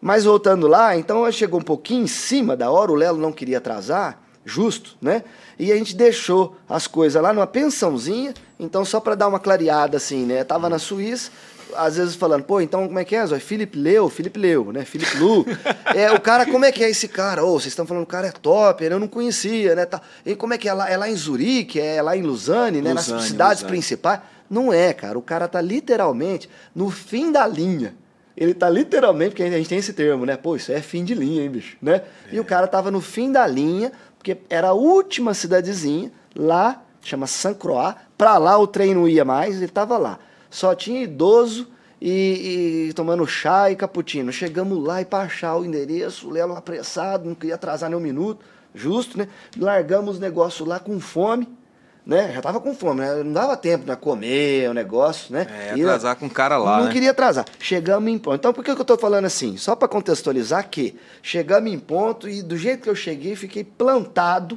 Mas voltando lá, então chegou um pouquinho em cima da hora, o Lelo não queria atrasar, justo, né? E a gente deixou as coisas lá numa pensãozinha, então só para dar uma clareada assim, né? Tava na Suíça, às vezes falando, pô, então como é que é, Zói? Felipe Leu, Felipe Leu, né? Felipe Lu. *laughs* é, o cara, como é que é esse cara? Ô, vocês estão falando, o cara é top, eu não conhecia, né? Tá. E como é que é lá? É lá em Zurique, é lá em Lausanne, né? Nas cidades principais. Não é, cara. O cara tá literalmente no fim da linha. Ele tá literalmente, porque a gente tem esse termo, né? Pô, isso é fim de linha, hein, bicho? Né? E o cara tava no fim da linha, porque era a última cidadezinha, lá, chama Saint Croix. Pra lá o trem não ia mais, ele tava lá. Só tinha idoso e, e tomando chá e cappuccino. Chegamos lá e pra achar o endereço, o Lelo apressado, não queria atrasar nem um minuto, justo, né? Largamos o negócio lá com fome, né? Já tava com fome, né? Não dava tempo de comer o negócio, né? É, E- atrasar com o cara lá, não né? queria atrasar. Chegamos em ponto. Então, por que que eu tô falando assim? Só para contextualizar que chegamos em ponto e do jeito que eu cheguei, fiquei plantado,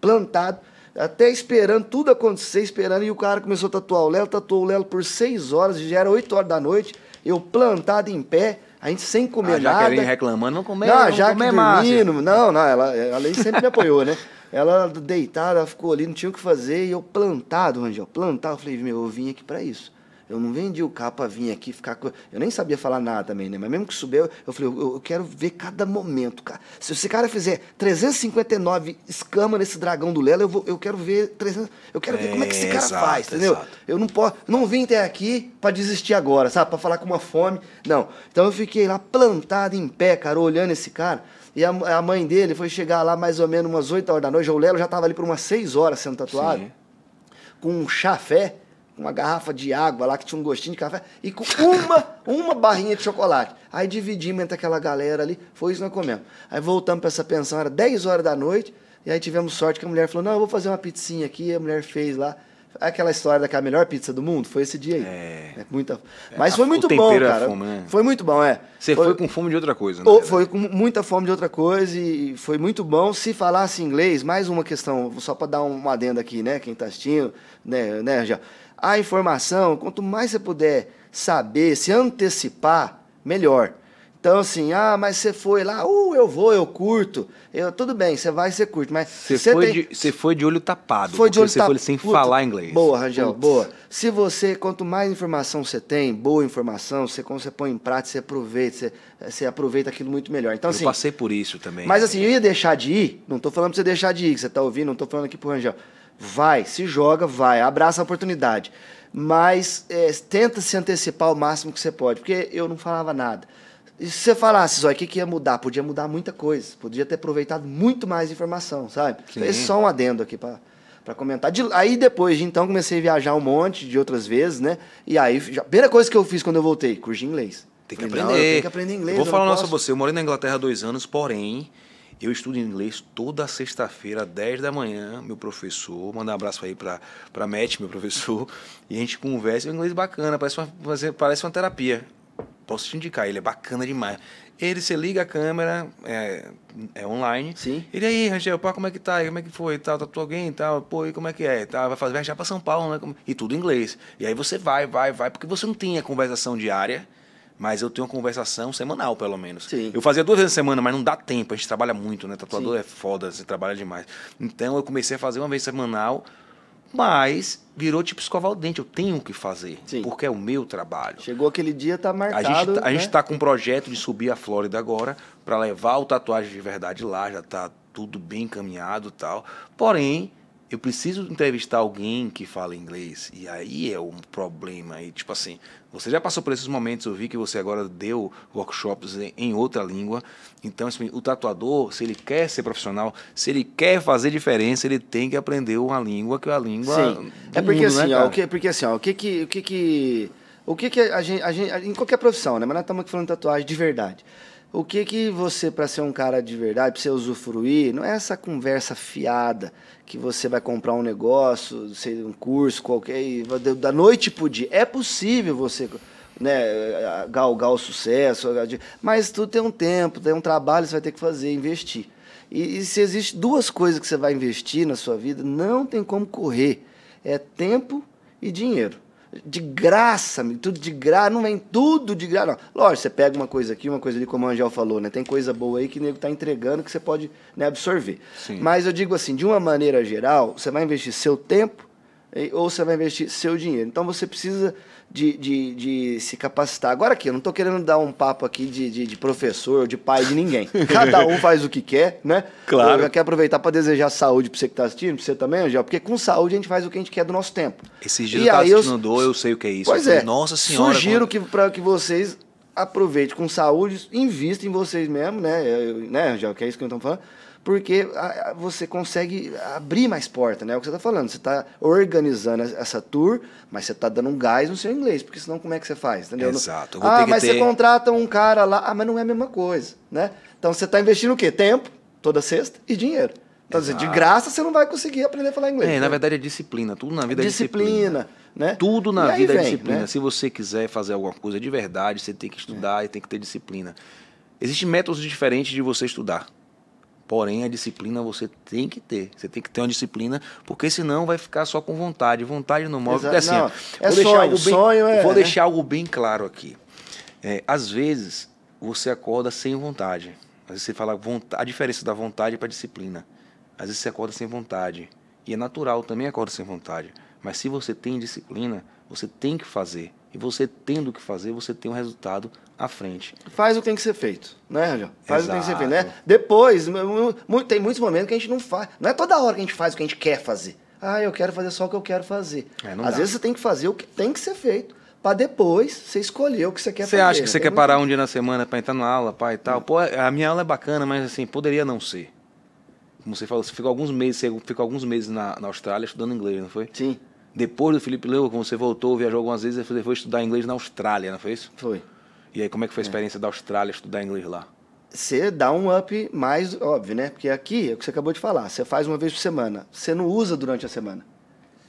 plantado, até esperando tudo acontecer, esperando. E o cara começou a tatuar o Lelo, tatuou o Lelo por seis horas, já era oito horas da noite, eu plantado em pé, a gente sem comer Ah, já nada. querendo reclamando, não comer, Não, não já que comer Márcia. dormindo, não, não, ela, ela sempre me apoiou, né? Ela deitada, ela ficou ali, não tinha o que fazer, e eu plantado, Rangel, plantado. Eu falei, meu, eu vim aqui pra isso. Eu não vendi o carro pra vir aqui ficar. com- Eu nem sabia falar nada também, né? Mas mesmo que subiu, eu falei, eu, eu quero ver cada momento. cara. Se esse cara fizer 359 escamas nesse dragão do Lela, eu, vou, eu quero ver 300. Eu quero ver como é que esse É, cara exato, faz, entendeu? exato. Eu não posso, não vim até aqui pra desistir agora, sabe? Pra falar com uma fome. Não. Então eu fiquei lá plantado em pé, cara, olhando esse cara. E a, a mãe dele foi chegar lá mais ou menos umas 8 horas da noite. O Lelo já tava ali por umas 6 horas sendo tatuado. Sim. Com um chafé, uma garrafa de água lá que tinha um gostinho de café. E com uma, uma barrinha de chocolate. Aí dividimos entre aquela galera ali. Foi isso que nós comemos. Aí voltamos pra essa pensão, era 10 horas da noite. E aí tivemos sorte que a mulher falou: Não, eu vou fazer uma pizzinha aqui. E a mulher fez lá. Aquela história daquela melhor pizza do mundo, foi esse dia aí. É. É muita... Mas a- foi muito bom, é cara. fome, né? Foi muito bom, é. Você foi, com fome de outra coisa, né? Foi com muita fome de outra coisa e foi muito bom. Se falasse inglês, mais uma questão, só para dar um adendo aqui, né? Quem está assistindo, né, né, Angel? A informação, quanto mais você puder saber, se antecipar, melhor. Então, assim, ah, mas você foi lá, uh, eu vou, eu curto. Eu, tudo bem, você vai, você curte, mas Você foi, tem- de, foi de olho tapado. foi de olho você tap- foi sem Puta, falar inglês. Boa, Rangel, Putz. boa. Se você, quanto mais informação você tem, boa informação, você, quando você põe em prática, você aproveita, você, você aproveita aquilo muito melhor. Então, Eu assim, passei por isso também. mas assim, eu ia deixar de ir, não tô falando pra você deixar de ir, que você tá ouvindo, não tô falando aqui pro Rangel. Vai, se joga, vai, abraça a oportunidade. Mas é, tenta se antecipar o máximo que você pode, porque eu não falava nada. E se você falasse, só o que, que ia mudar? Podia mudar muita coisa. Podia ter aproveitado muito mais informação, sabe? Sim. Esse é só um adendo aqui pra, pra comentar. De- aí depois de então comecei a viajar um monte de outras vezes, né? E aí, a primeira coisa que eu fiz quando eu voltei, curso de inglês. Tem que Falei, aprender. não, tenho que aprender inglês. Eu vou falar não posso. você. Eu morei na Inglaterra há dois anos, porém, eu estudo inglês toda sexta-feira, 10 da manhã. Meu professor, mandar um abraço aí pra, pra Matt, meu professor. *laughs* E a gente conversa. É um inglês bacana, parece uma, parece uma terapia. Posso te indicar, ele é bacana demais. Ele, você liga a câmera, é, é online. Sim. Ele aí, Rangel, pá, como é que tá? Como é que foi? Tal, tá alguém e tal? Pô, e como é que é? Tá, vai fazer viajar pra São Paulo, né? E tudo em inglês. E aí você vai, vai, vai, porque você não tem a conversação diária, mas eu tenho uma conversação semanal, pelo menos. Sim. Eu fazia duas vezes na semana, mas não dá tempo, a gente trabalha muito, né? Tatuador Sim. é foda, você trabalha demais. Então eu comecei a fazer uma vez semanal, mas virou tipo escovar o dente, eu tenho que fazer, Sim. porque é o meu trabalho. Chegou aquele dia, tá A marcado. gente, tá- a né? gente tá com um projeto de subir a Flórida agora para levar o tatuagem de verdade lá, já tá tudo bem encaminhado e tal. Porém, eu preciso entrevistar alguém que fala inglês. E aí é um problema. E, tipo assim, você já passou por esses momentos, eu vi que você agora deu workshops em, outra língua. Então, assim, o tatuador, se ele quer ser profissional, se ele quer fazer diferença, ele tem que aprender uma língua que é a língua. Sim. É porque mundo, né, assim, ó, cara? o que, porque assim, ó, o que que, o que que, o que que a gente, a gente, em qualquer profissão, né? Mas nós estamos aqui falando de tatuagem de verdade. O que que você, para ser um cara de verdade, para você usufruir, não é essa conversa fiada que você vai comprar um negócio, sei, um curso qualquer, da noite pro dia. É possível você né, galgar o sucesso, mas tudo tem um tempo, tem um trabalho que você vai ter que fazer, investir. E, e se existe duas coisas que você vai investir na sua vida, não tem como correr. É tempo e dinheiro. De graça, tudo de graça, não vem tudo de graça, não. Lógico, você pega uma coisa aqui, uma coisa ali, como o Angel falou, né? Tem coisa boa aí que o nego tá entregando que você pode né, absorver. Sim. Mas eu digo assim, de uma maneira geral, você vai investir seu tempo ou você vai investir seu dinheiro. Então você precisa de, de, de se capacitar. Agora aqui, eu não estou querendo dar um papo aqui de, de, de professor, de pai de ninguém. *laughs* Cada um faz o que quer, né? Claro. Eu quero aproveitar para desejar saúde para você que está assistindo, para você também, Angel, porque com saúde a gente faz o que a gente quer do nosso tempo. Esses dias E eu tava eu- assistindo dor, eu sei o que é isso. Pois Eu é. Nossa senhora. Sugiro como- que para que vocês aproveitem com saúde, invista em vocês mesmo, né? Eu- né, já que é isso que eu estou falando, porque você consegue abrir mais porta, né? É o que você está falando. Você está organizando essa tour, mas você está dando um gás no seu inglês, porque senão como é que você faz, entendeu? Exato. Ah, ter mas você ter- contrata um cara lá, ah, mas não é a mesma coisa, né? Então você está investindo o quê? Tempo, toda sexta, e dinheiro. Então, assim, de graça você não vai conseguir aprender a falar inglês. É, né? na verdade é disciplina. Tudo na vida é disciplina. disciplina, né? Tudo na vida é vem, disciplina. né? Se você quiser fazer alguma coisa de verdade, você tem que estudar e tem que ter disciplina. Existem métodos diferentes de você estudar. Porém, a disciplina você tem que ter. Você tem que ter uma disciplina, porque senão vai ficar só com vontade. Vontade não move. Exato. Assim, Não, ó, é vou deixar sonho, algo bem, sonho é, Vou né? deixar algo bem claro aqui. É, às vezes, você acorda sem vontade. Às vezes você fala a diferença da vontade para disciplina. Às vezes você acorda sem vontade. E é natural, também acorda sem vontade. Mas se você tem disciplina, você tem que fazer. E você tendo que fazer, você tem um resultado à frente. Faz o que tem que ser feito, né, Rangel? Faz o que tem que ser feito, né? Exato. Depois, tem muitos momentos que a gente não faz. Não é toda hora que a gente faz o que a gente quer fazer. Ah, eu quero fazer só o que eu quero fazer. É, Às dá. vezes você tem que fazer o que tem que ser feito. Pra depois você escolher o que você quer Você fazer. acha que você Tem quer parar um dia na semana para entrar na aula, pai e tal? Pô, a minha aula é bacana, mas assim, poderia não ser. Como você falou, você ficou alguns meses, você ficou alguns meses na, na Austrália estudando inglês, não foi? Sim, Depois do Felipe Leu, quando você voltou, viajou algumas vezes, você foi estudar inglês na Austrália, não foi isso? foi. E aí, como é que foi a experiência da Austrália estudar inglês lá? Você dá um up mais óbvio, né? Porque aqui é o que você acabou de falar. Você faz uma vez por semana. Você não usa durante a semana.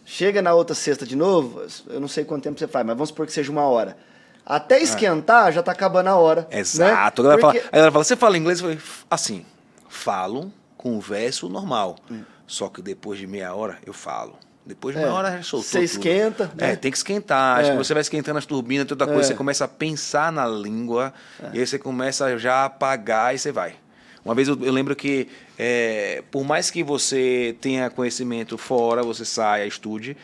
Chega na outra sexta de novo, eu não sei quanto tempo você faz, mas vamos supor que seja uma hora. Até esquentar, já tá acabando a hora. É. Exato. Né? A galera Porque- fala, aí ela fala, você fala inglês? Eu falei, assim, falo, converso normal. Hum. Só que depois de meia hora, eu falo. Depois de meia hora já soltou Você esquenta, É, né? tem que esquentar. É. você vai esquentando as turbinas, toda coisa, É. você começa a pensar na língua, e aí você começa já a apagar e você vai. Uma vez eu, eu lembro que, é, por mais que você tenha conhecimento fora, você saia, estude.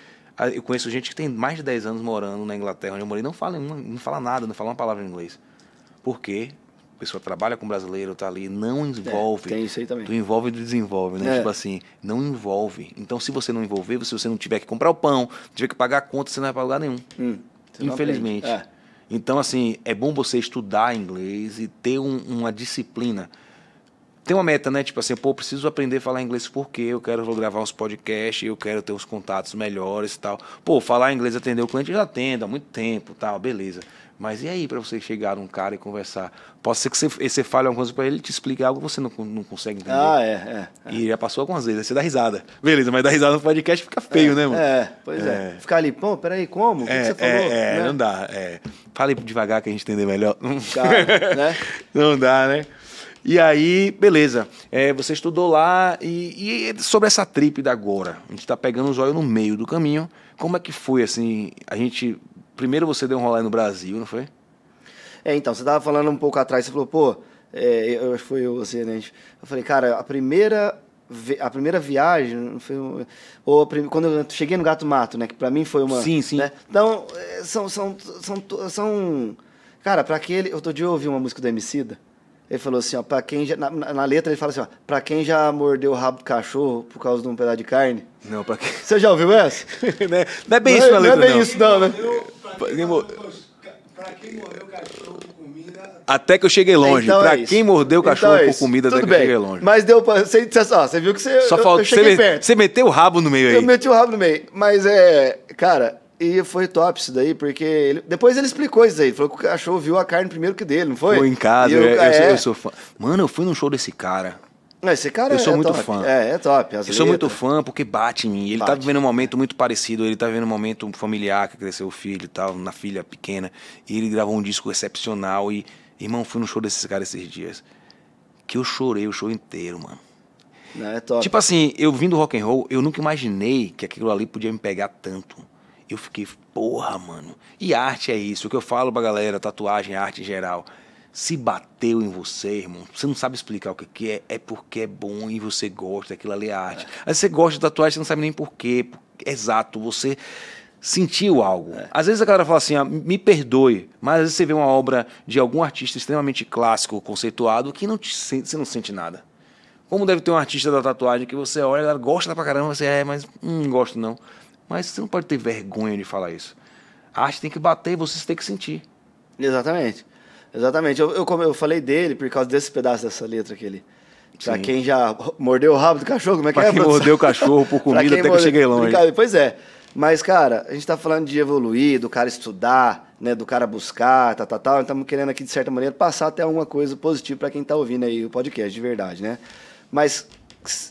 Eu conheço gente que tem mais de 10 anos morando na Inglaterra, onde eu morei, não fala, não, não fala nada, não fala uma palavra em inglês. Por quê? Pessoa trabalha com brasileiro, tá ali, não envolve. tem isso aí também. Tu envolve e desenvolve, né? É. Tipo assim, não envolve. Então, se você não envolver, se você não tiver que comprar o pão, tiver que pagar a conta, você não vai para lugar nenhum. Hum, Infelizmente. É. Então, assim, é bom você estudar inglês e ter um- uma disciplina. Tem uma meta, né? Tipo assim, pô, preciso aprender a falar inglês porque eu quero gravar uns podcasts, eu quero ter uns contatos melhores e tal. Pô, falar inglês, atender o cliente, eu já atendo há muito tempo tal, beleza. Mas e aí para você chegar num cara e conversar? Pode ser que você, você fale alguma coisa para ele, ele te explique algo que você não, não consegue entender. Ah, é, é. E já passou algumas vezes, aí você dá risada. Beleza, mas dar risada no podcast fica feio, né, mano? É, pois é. Ficar ali, pô, peraí, como? O que, que É, você falou? é, é, Né? não dá. É. Fale devagar que a gente entender melhor. Cara, né? *laughs* Não dá, né? E aí, beleza. É, você estudou lá e, e sobre essa trip da agora. A gente tá pegando o zóio no meio do caminho. Como é que foi, assim, a gente... Primeiro você deu um rolê no Brasil, não foi? É, então, você tava falando um pouco atrás, você falou, pô, é, eu acho que foi eu, você, né? Eu falei, cara, a primeira, a primeira viagem, não foi, ou a prim- quando eu cheguei no Gato Mato, né? Que pra mim foi uma... Sim, sim. né? Então, é, são, são, são, to- são, cara, pra aquele, outro dia eu ouvi uma música do Emicida, ele falou assim, ó, pra quem já, na, na na letra ele fala assim, ó, pra quem já mordeu o rabo do cachorro por causa de um pedaço de carne. Não, pra quê? Você já ouviu essa? *laughs* Né? não é bem não isso é, na não é letra, bem isso não, né? Quem mo- Pra quem morreu cachorro com comida, Até que eu cheguei longe. Então pra é quem mordeu o Então cachorro é por comida, até Tudo que eu bem. cheguei longe. Mas deu pra. Você, você, ó, você viu que você. Só eu, falta... eu Você, me- perto. você meteu o rabo no meio aí. Eu meti o rabo no meio. Mas é. Cara, e foi top isso daí, porque. Ele, depois ele explicou isso aí. Ele falou que o cachorro viu a carne primeiro que dele, não foi? Foi em casa, eu, eu, eu sou, é, eu sou fã. Mano, eu fui num show desse cara. Não, esse cara eu sou é muito top. fã. É, é top. Eu sou muito letras. fã porque bate em mim. Ele tá Bate. vivendo um momento muito parecido. Ele tá vivendo um momento familiar, que cresceu o filho e tal, na filha pequena. E ele gravou um disco excepcional. E, irmão, fui no show desses caras esses dias. Que eu chorei o show inteiro, mano. Não, é top. Tipo assim, eu vim do rock and roll, eu nunca imaginei que aquilo ali podia me pegar tanto. Eu fiquei, porra, mano. E arte é isso, o que eu falo pra galera, tatuagem, arte em geral. Se bateu em você, irmão, você não sabe explicar o que que é, é porque é bom e você gosta, aquilo ali é arte. Às vezes você gosta de tatuagem, você não sabe nem por quê. Exato, você sentiu algo. Às vezes a galera fala assim, ah, me perdoe, mas às vezes você vê uma obra de algum artista extremamente clássico, conceituado, que não te sente, você não sente nada. Como deve ter um artista da tatuagem que você olha, ela gosta pra caramba, você é, mas hum, não gosto não. Mas você não pode ter vergonha de falar isso. A arte tem que bater, você tem que sentir. Exatamente. Exatamente. Eu, eu, eu falei dele por causa desse pedaço dessa letra que ele. Pra Sim. quem já mordeu o rabo do cachorro, como é que Pra é? quem produção? mordeu o cachorro por *laughs* Pra comida, quem até que eu cheguei longe. Pois é. Mas, cara, a gente tá falando de evoluir, do cara estudar, né, do cara buscar, tal, tal, tal. Estamos querendo aqui, de certa maneira, passar até alguma coisa positiva para quem tá ouvindo aí o podcast, de verdade, né? Mas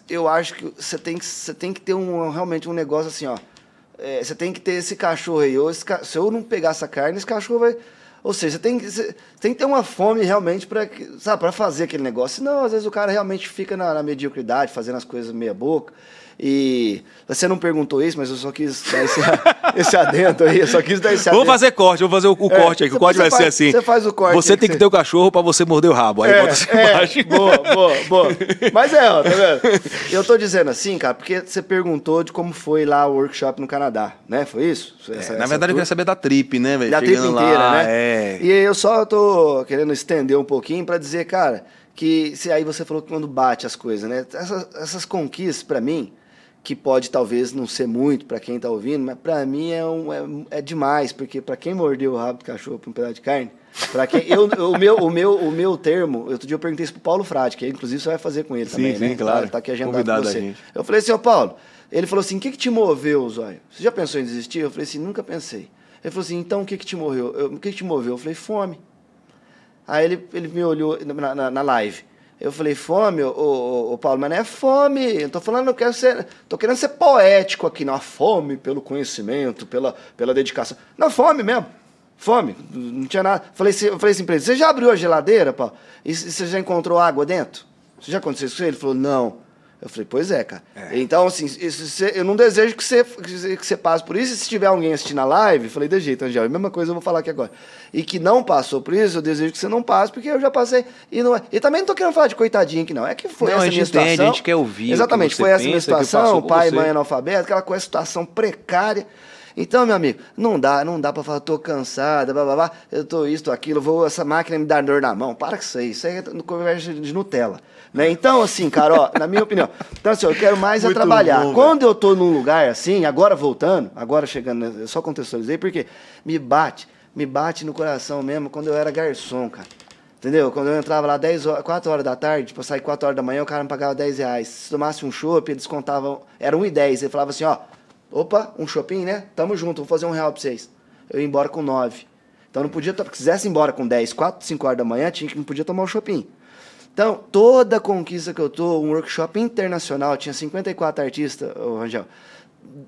eu acho que você tem que, você tem que ter um, realmente um negócio assim, ó. É, você tem que ter esse cachorro aí. Ou esse se eu não pegar essa carne, esse cachorro vai. Ou seja, você tem, tem que ter uma fome realmente para fazer aquele negócio. Senão, às vezes, o cara realmente fica na, na mediocridade, fazendo as coisas meia boca. E você não perguntou isso, mas eu só quis dar esse, *laughs* esse adendo aí. Eu só quis dar esse Vamos adendo. fazer corte, vamos fazer o, o É, corte aí, que o corte vai ser faz- assim. você faz o corte Você tem que ter o cachorro pra você morder o rabo. Aí É, bota assim é, embaixo. *laughs* boa, boa, boa. Mas é, ó, tá vendo? Eu tô dizendo assim, cara, porque você perguntou de como foi lá o workshop no Canadá, né? Foi isso? É, Essa- na essa verdade, eu queria saber da trip, né, velho? da trip inteira, lá, né? É. E eu só tô querendo estender um pouquinho pra dizer, cara, que se aí você falou que quando bate as coisas, né? Essas, essas conquistas pra mim, que pode talvez não ser muito pra quem tá ouvindo, mas pra mim é, um, é, é demais, porque pra quem mordeu o rabo do cachorro pra um pedaço de carne, para quem eu, o meu o meu o meu termo, outro dia eu perguntei isso pro Paulo Frade, que inclusive você vai fazer com ele Sim, também, sim, né? claro. Tá, tá aqui agendado Convidado com você. Eu falei assim, ô Paulo, ele falou assim, o que que te moveu, Zóio? Você já pensou em desistir? Eu falei assim, nunca pensei. Ele falou assim, então o que que te moveu? Eu, o que que te moveu? Eu falei, fome. Aí ele, ele me olhou na, na, na live. Eu falei, fome, ô, ô, ô, Paulo, mas não é fome. Eu tô falando, eu quero ser. tô querendo ser poético aqui, não. A fome pelo conhecimento, pela, pela dedicação. Não, fome mesmo. Fome, não tinha nada. Falei, eu falei assim pra ele, você já abriu a geladeira, Paulo? E você já encontrou água dentro? Você já aconteceu isso com ele? Ele falou, não. Eu falei, pois é, cara. É. Então, assim, isso, eu não desejo que você, que você passe por isso. E se tiver alguém assistindo a live, falei, de jeito, Angel, a mesma coisa eu vou falar aqui agora. E que não passou por isso, eu desejo que você não passe, porque eu já passei. E, não é, e também não tô querendo falar de coitadinho aqui, não. É que foi não, essa a minha entende, situação. A gente quer ouvir. Exatamente, foi essa minha situação, pai e mãe analfabeto, aquela coisa, situação precária. Então, meu amigo, não dá, não dá para falar, tô cansada, blá, blá, blá, eu tô isso, tô aquilo, vou, essa máquina me dá dor na mão. Para com isso aí, isso aí é conversa de Nutella. Né? Então, assim, cara, ó, na minha opinião, então assim, eu quero mais é trabalhar. Bom, Quando eu tô num lugar assim, agora voltando, agora chegando, eu só contextualizei, porque me bate, me bate no coração mesmo quando eu era garçom, cara. Entendeu? Quando eu entrava lá 10 horas, 4 horas da tarde, tipo, eu saí 4 horas da manhã, o cara me pagava 10 reais. Se tomasse um chopp, eles contavam, era 1,10. Ele falava assim, ó, Opa, um shopping, né? Tamo junto, vou fazer um real pra vocês. Eu ia embora com nove. Então não podia, se quisesse ir embora com 10, 4, 5 horas da manhã, tinha que não podia tomar o um shopping. Então, toda conquista que eu tô, um workshop internacional, tinha 54 artistas, ô Rangel,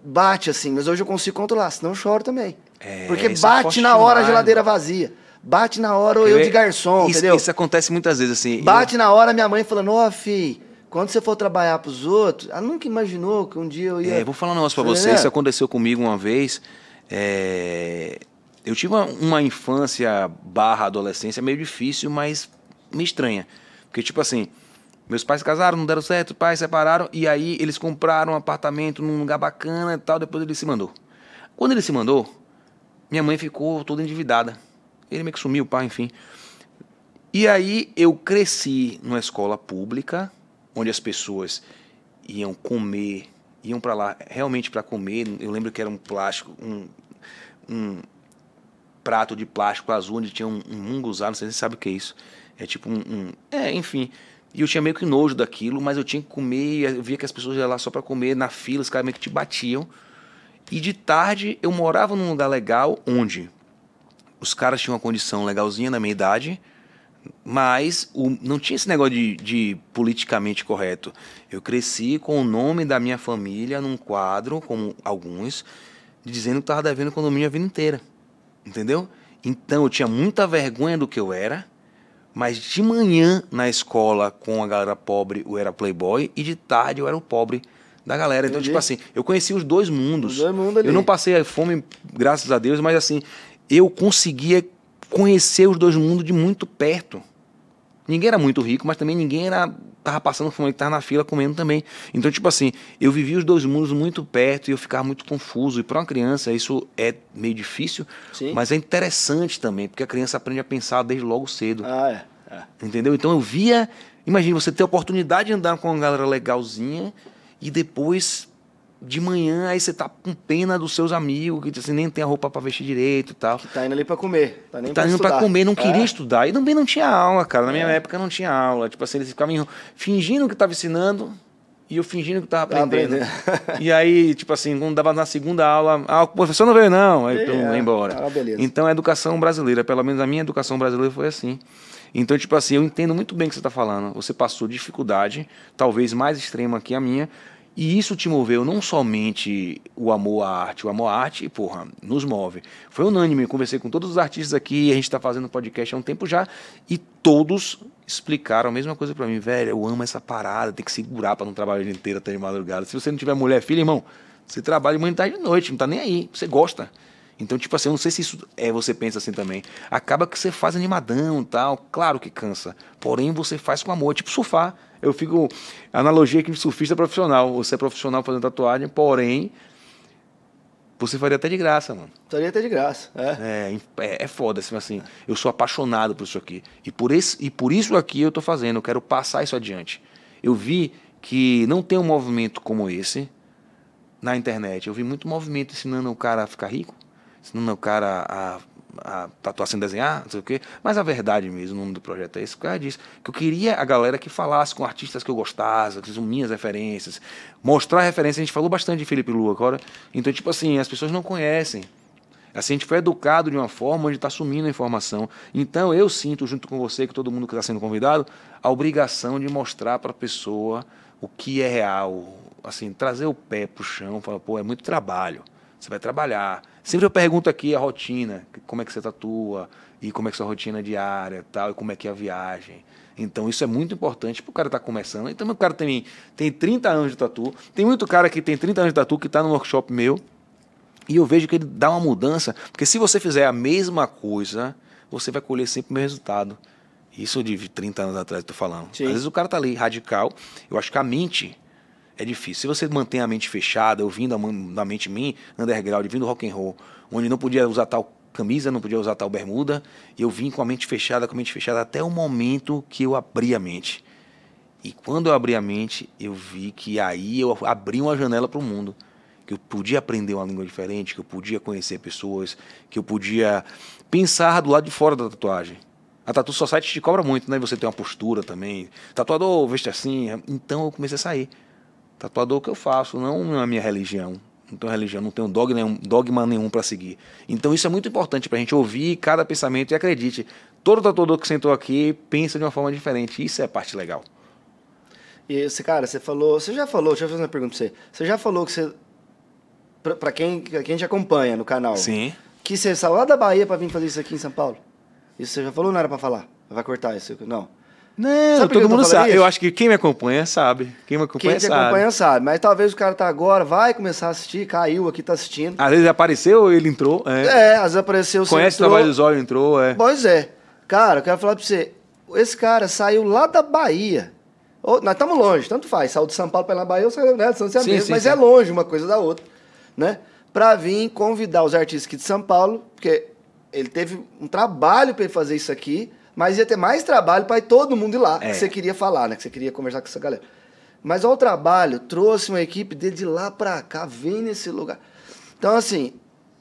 bate assim, mas hoje eu consigo controlar, senão eu choro também. É, Porque é bate na hora a geladeira vazia. Bate na hora eu de garçom, isso, entendeu? Isso acontece muitas vezes assim. Bate eu... na hora minha mãe falando, ó, oh, filho, quando você for trabalhar para os outros, ela nunca imaginou que um dia eu ia. É, vou falar um negócio para você. Isso aconteceu comigo uma vez. É... Eu tive uma, uma infância barra adolescência meio difícil, mas meio estranha. Porque, tipo assim, meus pais se casaram, não deram certo, os pais separaram, e aí eles compraram um apartamento num lugar bacana e tal, depois ele se mandou. Quando ele se mandou, minha mãe ficou toda endividada. Ele meio que sumiu, pai, enfim. E aí eu cresci numa escola pública, onde as pessoas iam comer, iam para lá realmente para comer. Eu lembro que era um plástico, um, um prato de plástico azul onde tinha um, um munguzá, não sei se você sabe o que é isso. É tipo um, um, É, enfim. E eu tinha meio que nojo daquilo, mas eu tinha que comer, eu via que as pessoas iam lá só para comer, na fila, os caras meio que te batiam. E de tarde eu morava num lugar legal onde os caras tinham uma condição legalzinha na minha idade, mas o, não tinha esse negócio de, de, politicamente correto. Eu cresci com o nome da minha família num quadro, como alguns, dizendo que estava devendo condomínio a vida inteira. Entendeu? Então eu tinha muita vergonha do que eu era, mas de manhã na escola com a galera pobre eu era playboy e de tarde eu era o pobre da galera. Então, Entendi. tipo assim, eu conheci os dois mundos. Os dois mundos eu não passei a fome, graças a Deus, mas assim, eu conseguia conhecer os dois mundos de muito perto. Ninguém era muito rico, mas também ninguém era tava passando fome, estava na fila comendo também. Então, tipo assim, eu vivi os dois mundos muito perto e eu ficava muito confuso. E para uma criança isso é meio difícil, Sim. mas é interessante também, porque a criança aprende a pensar desde logo cedo. Ah, é. é. Entendeu? Então eu via, imagina você ter a oportunidade de andar com uma galera legalzinha e depois de manhã, aí você tá com pena dos seus amigos, que você nem tem a roupa para vestir direito e tal. Que tá indo ali para comer. Tá, nem tá pra indo para comer, não queria é. estudar. E também não tinha aula, cara. Na minha é. época não tinha aula. Tipo assim, eles ficavam fingindo que tava ensinando e eu fingindo que tava aprendendo. aprendendo. e aí, tipo assim, quando dava na segunda aula, ah, o professor não veio não, aí então, é. embora. Ah, então a educação brasileira, pelo menos a minha educação brasileira foi assim. Então, tipo assim, eu entendo muito bem o que você está falando. Você passou dificuldade, talvez mais extrema que a minha, e isso te moveu não somente o amor à arte, o amor à arte, porra, nos move. Foi unânime, eu conversei com todos os artistas aqui, a gente está fazendo podcast há um tempo já, e todos explicaram a mesma coisa para mim, velho, eu amo essa parada, tem que segurar para não trabalhar inteiro até de madrugada. Se você não tiver mulher, filha, irmão, você trabalha de tarde e noite, não tá nem aí, você gosta. Então, tipo assim, eu não sei se isso é você pensa assim também. Acaba que você faz animadão tal, claro que cansa. Porém, você faz com amor, tipo surfar. Eu fico. Analogia que surfista profissional. Você é profissional fazendo tatuagem, porém. Você faria até de graça, mano. Faria até de graça, é. É, é, é foda, assim, assim. Eu sou apaixonado por isso aqui. E por, esse, e por isso aqui eu tô fazendo. Eu quero passar isso adiante. Eu vi que não tem um movimento como esse na internet. Eu vi muito movimento ensinando o cara a ficar rico ensinando o cara a, a tatuar sem desenhar, não sei o quê. Mas a verdade mesmo, o nome do projeto é esse, o cara disse que eu queria a galera que falasse com artistas que eu gostasse, que são minhas referências, mostrar referência. A gente falou bastante de Felipe Lu agora. Então, tipo assim, as pessoas não conhecem. Assim, a gente foi educado de uma forma onde está sumindo a informação. Então, eu sinto, junto com você, que todo mundo que está sendo convidado, a obrigação de mostrar para a pessoa o que é real. Assim, trazer o pé para o chão, falar, pô, é muito trabalho. Você vai trabalhar. Sempre eu pergunto aqui a rotina, como é que você tatua, e como é que é sua rotina diária, tal, e como é que é a viagem. Então isso é muito importante para o cara estar tá começando. Então o cara tem, tem 30 anos de tatu. Tem muito cara que tem 30 anos de tatu que está no workshop meu. E eu vejo que ele dá uma mudança. Porque se você fizer a mesma coisa, você vai colher sempre o mesmo resultado. Isso de 30 anos atrás eu tô falando. Sim. Às vezes o cara tá ali, radical. Eu acho que a mente é difícil. Se você mantém a mente fechada, eu vim da mente minha, underground, vindo rock and roll, onde não podia usar tal camisa, não podia usar tal bermuda. Eu vim com a mente fechada, com a mente fechada, até o momento que eu abri a mente. E quando eu abri a mente, eu vi que aí eu abri uma janela para o mundo. Que eu podia aprender uma língua diferente, que eu podia conhecer pessoas, que eu podia pensar do lado de fora da tatuagem. A Tatu Society te cobra muito, né? Você tem uma postura também. Tatuador, veste assim. Então eu comecei a sair. Tatuador que eu faço, não a minha religião não tenho religião, não tenho dogma nenhum, dogma nenhum para seguir. Então isso é muito importante para a gente ouvir cada pensamento e acredite, todo tatuador que sentou aqui pensa de uma forma diferente. Isso é a parte legal. E esse cara, você falou, você já falou, deixa eu fazer uma pergunta para você. Você já falou que você para quem quem te acompanha no canal, Sim. que você saiu lá da Bahia para vir fazer isso aqui em São Paulo? Isso você já falou, não era para falar? Vai cortar isso? Não. Não, sabe todo mundo sabe. Isso? Eu acho que quem me acompanha sabe. Quem me acompanha quem sabe. Acompanha sabe. Mas talvez o cara tá agora, vai começar a assistir, caiu aqui, tá assistindo. Às vezes apareceu ele entrou. É, é às vezes apareceu. Conhece entrou. o trabalho do Zóio, entrou, é. Pois é. Cara, eu quero falar pra você. Esse cara saiu lá da Bahia. nós estamos longe, tanto faz. Saiu de São Paulo para ir na Bahia, eu saio, né? São sim, sim, mas sim. é longe uma coisa da outra, né? Pra vir convidar os artistas aqui de São Paulo, porque ele teve um trabalho para ele fazer isso aqui mas ia ter mais trabalho para todo mundo ir lá, é. que você queria falar, né? Que você queria conversar com essa galera. Mas ao trabalho, trouxe uma equipe dele de lá para cá, vem nesse lugar. Então, assim,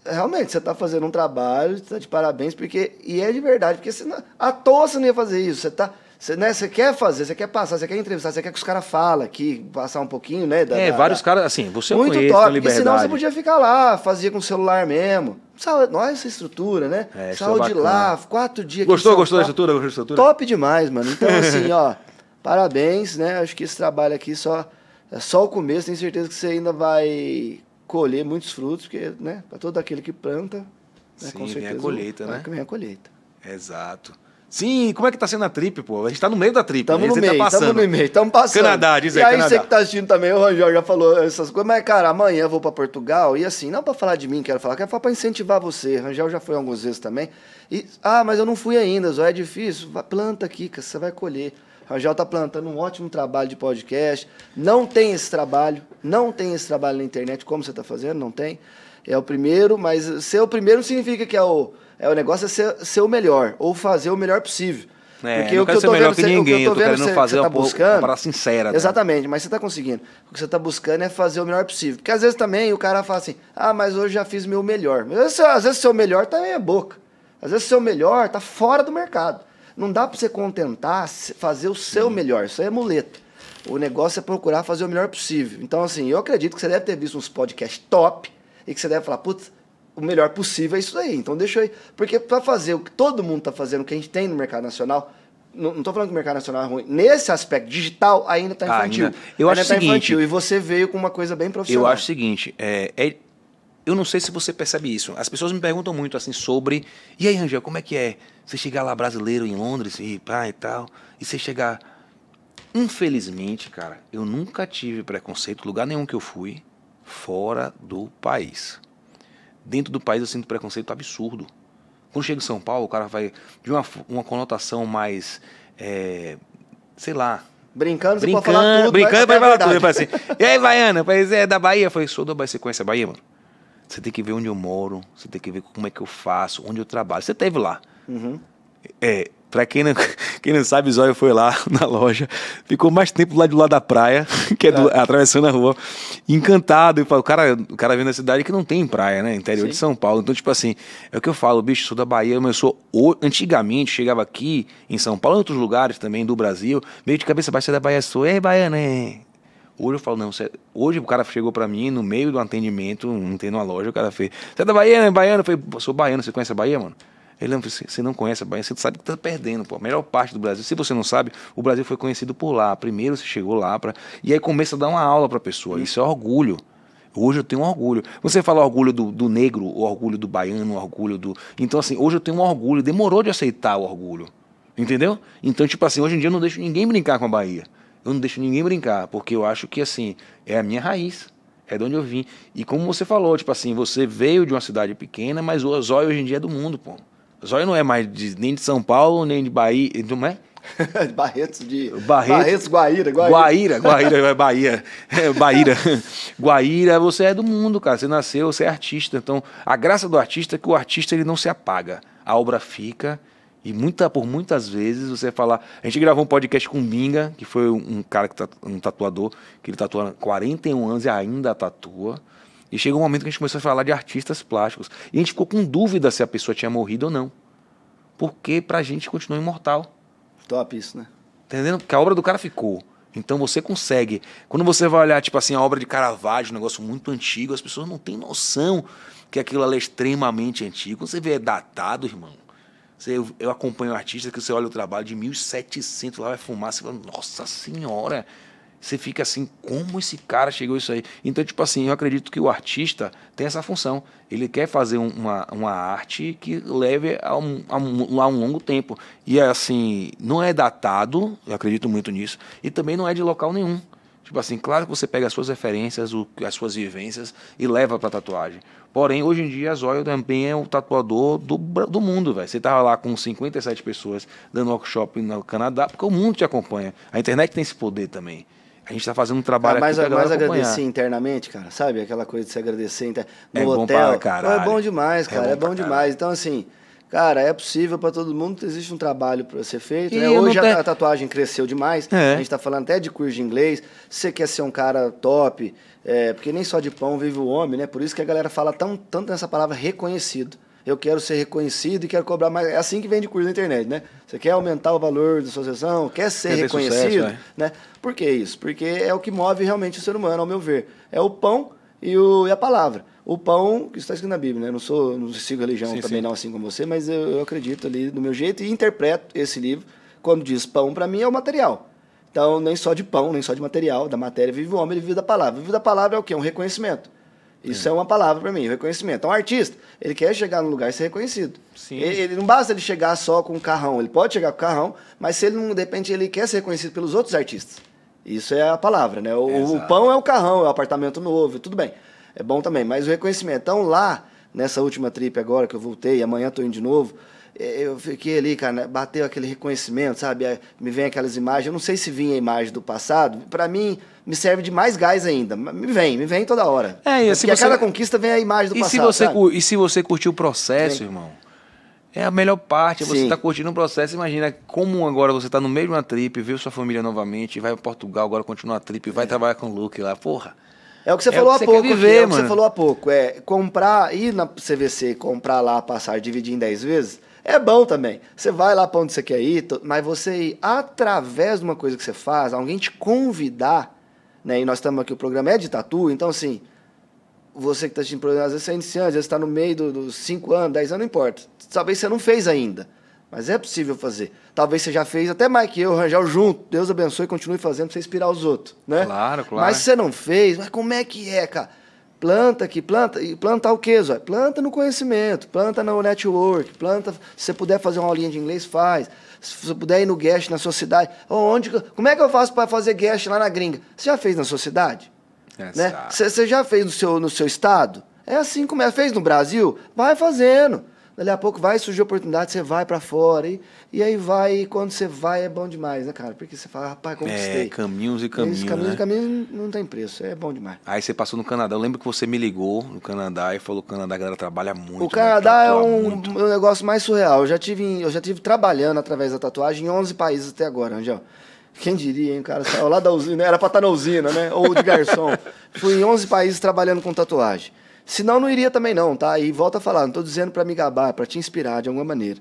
realmente, você está fazendo um trabalho, está de parabéns, porque. E é de verdade, porque você não, à toa você não ia fazer isso. Você tá. Você, né, quer fazer, você quer passar, você quer entrevistar, você quer que os caras falem aqui, passar um pouquinho, né? Da, é, da, vários caras, assim, você Muito conhece top, porque senão você podia ficar lá, fazia com o celular mesmo. Essa estrutura, né? É, Saiu de lá, quatro dias. Gostou, gostou da estrutura? Gostou da estrutura? Top demais, mano. Então, assim, ó, *laughs* parabéns, né? Acho que esse trabalho aqui só, é só o começo. Tenho certeza que você ainda vai colher muitos frutos, porque, né? Para todo aquele que planta, né, Sim, com certeza. Vem a colheita, né? Vem a colheita. Exato. Sim, como é que tá sendo a trip, pô? A gente tá no meio da trip. Tamo né? no meio, tá tamo no meio, tamo passando. Canadá, diz aí, E aí Canadá. você que tá assistindo também, o Rangel já falou essas coisas, mas cara, amanhã eu vou para Portugal e assim, não para falar de mim, quero falar, quero falar para incentivar você. O Rangel já foi algumas vezes também. E, ah, mas eu não fui ainda, Zó, é difícil. Planta aqui, você vai colher. O Rangel tá plantando um ótimo trabalho de podcast. Não tem esse trabalho, não tem esse trabalho na internet como você tá fazendo, não tem. É o primeiro, mas ser o primeiro não significa que é o, é o negócio é ser, ser o melhor, ou fazer o melhor possível. É, Porque o que eu tô melhor vendo, que ninguém, eu tô, querendo você, fazer você tá buscando, uma sincera. Né? Exatamente, mas você está conseguindo. O que você está buscando é fazer o melhor possível. Porque às vezes também o cara fala assim, ah, mas hoje já fiz meu melhor. Mas, às vezes o seu melhor tá meia boca. Às vezes o seu melhor tá fora do mercado. Não dá para você contentar fazer o seu Sim. melhor. Isso aí é muleta. O negócio é procurar fazer o melhor possível. Então, assim, eu acredito que você deve ter visto uns podcasts top e que você deve falar, putz, o melhor possível é isso aí. Então deixa ir. Porque para fazer o que todo mundo está fazendo, o que a gente tem no mercado nacional, não estou falando que o mercado nacional é ruim. Nesse aspecto digital, ainda está infantil. Ainda. Eu ainda acho tá seguinte. Infantil, e você veio com uma coisa bem profissional. Eu acho o seguinte. É, é, eu não sei se você percebe isso. As pessoas me perguntam muito assim sobre. E aí, Angel, como é que é? Você chegar lá brasileiro em Londres e pá e tal. E você chegar. Infelizmente, cara, eu nunca tive preconceito, lugar nenhum que eu fui, fora do país. Dentro do país eu sinto preconceito absurdo. Quando chega em São Paulo, o cara vai de uma, uma conotação mais, é, sei lá. Brincando, você brincando, pode falar tudo. Brincando, vai falar tudo. Assim, e aí, Baiana? Pois é, da Bahia. Eu falei, sou da Bahia. Você conhece a Bahia, mano? Você tem que ver onde eu moro, você tem que ver como é que eu faço, onde eu trabalho. Você teve lá. Uhum. É, Pra quem não, *laughs* quem não sabe, Zóio foi lá *laughs* na loja, ficou mais tempo lá do lado da praia, *laughs* que é, do, é. atravessando a rua, encantado. E o cara, o cara vem da cidade que não tem praia, né? Interior Sim. de São Paulo. Então, tipo assim, é o que eu falo, bicho, sou da Bahia, mas eu sou. Antigamente, chegava aqui em São Paulo, em outros lugares também do Brasil, meio de cabeça baixa da Bahia, sou, ei, baiana, é. Hoje eu falo, não, você... hoje o cara chegou pra mim no meio do atendimento, não tem numa loja, o cara fez, você é da Bahia, né? Baiano? Eu falei, sou baiano, você conhece a Bahia, mano? Falou, você não conhece a Bahia, você sabe que tá perdendo, pô. A melhor parte do Brasil, se você não sabe, o Brasil foi conhecido por lá. Primeiro você chegou lá, pra... e aí começa a dar uma aula pra pessoa. Isso é orgulho. Hoje eu tenho orgulho. Você fala orgulho do, do negro, o orgulho do baiano, o orgulho do. Então, assim, hoje eu tenho um orgulho. Demorou de aceitar o orgulho. Entendeu? Então, tipo assim, hoje em dia eu não deixo ninguém brincar com a Bahia. Eu não deixo ninguém brincar, porque eu acho que, assim, é a minha raiz. É de onde eu vim. E como você falou, tipo assim, você veio de uma cidade pequena, mas o Zóio hoje em dia é do mundo, pô. Zóio não é mais de, nem de São Paulo, nem de Bahia. Não é? *laughs* Barretos de. Barretos, Barretos, Guaíra, Guaíra. Guaíra, Guaíra, é Bahia. É, Bahia. Guaíra, você é do mundo, cara. Você nasceu, você é artista. Então, a graça do artista é que o artista ele não se apaga. A obra fica. E muita, por muitas vezes você falar. A gente gravou um podcast com o Binga, que foi um cara que tá, um tatuador, que ele tatua há 41 anos e ainda tatua. E chegou um momento que a gente começou a falar de artistas plásticos. E a gente ficou com dúvida se a pessoa tinha morrido ou não. Porque pra gente continuou imortal. Top isso, né? Entendendo? Porque a obra do cara ficou. Então você consegue. Quando você vai olhar, tipo assim, a obra de Caravaggio, um negócio muito antigo, as pessoas não têm noção que aquilo ali é extremamente antigo. Quando você vê é datado, irmão. Você, eu acompanho um artista que você olha o trabalho de 1700, lá vai fumar, você fala, nossa senhora. Você fica assim, como esse cara chegou a isso aí? Então, tipo assim, eu acredito que o artista tem essa função. Ele quer fazer uma, uma arte que leve a um, a, um, a um longo tempo. E assim, não é datado, eu acredito muito nisso, e também não é de local nenhum. Tipo assim, claro que você pega as suas referências, o, as suas vivências e leva para tatuagem. Porém, hoje em dia, a Zóio também é o tatuador do, do mundo, velho. Você tava lá com 57 pessoas dando workshop no Canadá, porque o mundo te acompanha. A internet tem esse poder também. A gente está fazendo um trabalho ah, mais, aqui mais agradecer internamente, cara, sabe? Aquela coisa de se agradecer inter... no é hotel. Bom pra é bom demais, cara. É bom, é bom demais. Então, assim, cara, é possível para todo mundo. Existe um trabalho para ser feito. Né? Hoje a, a, tatuagem cresceu demais. É. A gente está falando até de curso de inglês. Você quer ser um cara top, é, porque nem só de pão vive o homem, né? Por isso que a galera fala tão, tanto nessa palavra reconhecido. Eu quero ser reconhecido e quero cobrar mais. É assim que vende curso na internet, né? Você quer aumentar o valor da sua sessão, quer ser quer reconhecido, sucesso, é. né? Por que isso? Porque é o que move realmente o ser humano, ao meu ver. É o pão e, o, e a palavra. O pão, que está escrito na Bíblia, né? Eu não sou, não sigo religião sim, também sim. não assim como você, mas eu, eu acredito ali do meu jeito e interpreto esse livro quando diz pão para mim é o material. Então, nem só de pão, nem só de material, da matéria vive o homem, ele vive da palavra. Vive da palavra é o quê? Um reconhecimento. Isso é, é uma palavra para mim, reconhecimento. Então, um artista, ele quer chegar num lugar e ser reconhecido. Sim. Ele, ele, não basta ele chegar só com um carrão, ele pode chegar com carrão, mas se ele não, de repente, ele quer ser reconhecido pelos outros artistas. Isso é a palavra, né? O, o pão é o carrão, é o apartamento novo, tudo bem. É bom também, mas o reconhecimento. Então, lá, nessa última trip agora que eu voltei, amanhã estou indo de novo, é, eu fiquei ali, cara, né? bateu aquele reconhecimento, sabe? É, me vem aquelas imagens, eu não sei se vinha a imagem do passado, para mim me serve de mais gás ainda. Me vem, me vem toda hora. É, e se Porque você... a cada conquista vem a imagem do e passado. Se você, sabe? E se você curtiu o processo, vem. irmão? É a melhor parte, é você estar tá curtindo o processo. Imagina como agora você está no meio de uma trip, viu sua família novamente, vai para Portugal, agora continua a trip, vai é. trabalhar com o Luke lá. Porra. É o que você é falou há pouco, viver, é o que você falou há pouco. É comprar, ir na CVC, comprar lá, passar, dividir em 10 vezes, é bom também. Você vai lá para onde você quer ir, mas você ir através de uma coisa que você faz, alguém te convidar, né? E nós estamos aqui, o programa é de tatu, então assim, você que está assistindo programa, às vezes você é iniciante, às vezes está no meio dos 5 anos, 10 anos, não importa. Talvez você não fez ainda, mas é possível fazer. Talvez você já fez, até mais que eu, Rangel, junto. Deus abençoe e continue fazendo para você inspirar os outros, né? Claro, claro. Mas se você não fez, mas como é que é, cara? Planta aqui, planta. E plantar o quê, Zóia? Planta no conhecimento, planta no network, planta. Se você puder fazer uma aulinha de inglês, faz. Se você puder ir no guest na sua cidade. Onde, como é que eu faço para fazer guest lá na gringa? Você já fez na sua cidade? É, né? Você, já fez no seu, no seu estado? É assim como é. Fez no Brasil? Vai fazendo. Dali a pouco vai surgir oportunidade, você vai para fora. E, e aí vai, e quando você vai é bom demais, né, cara? Porque você fala, rapaz, conquistei. É, caminhos e caminhos. Esses caminhos né? e caminhos não tem preço, é bom demais. Aí você passou no Canadá. Eu lembro que você me ligou no Canadá e falou que o Canadá a galera trabalha muito. O Canadá é um, um, negócio mais surreal. Eu já, tive, eu já tive trabalhando através da tatuagem em 11 países até agora, Angel. Quem diria, hein, cara? Saiu lá da usina, era pra estar na usina, né? Ou de garçom. *laughs* Fui em 11 países trabalhando com tatuagem. Senão não iria também não, tá? E volta a falar, não estou dizendo para me gabar, para te inspirar de alguma maneira.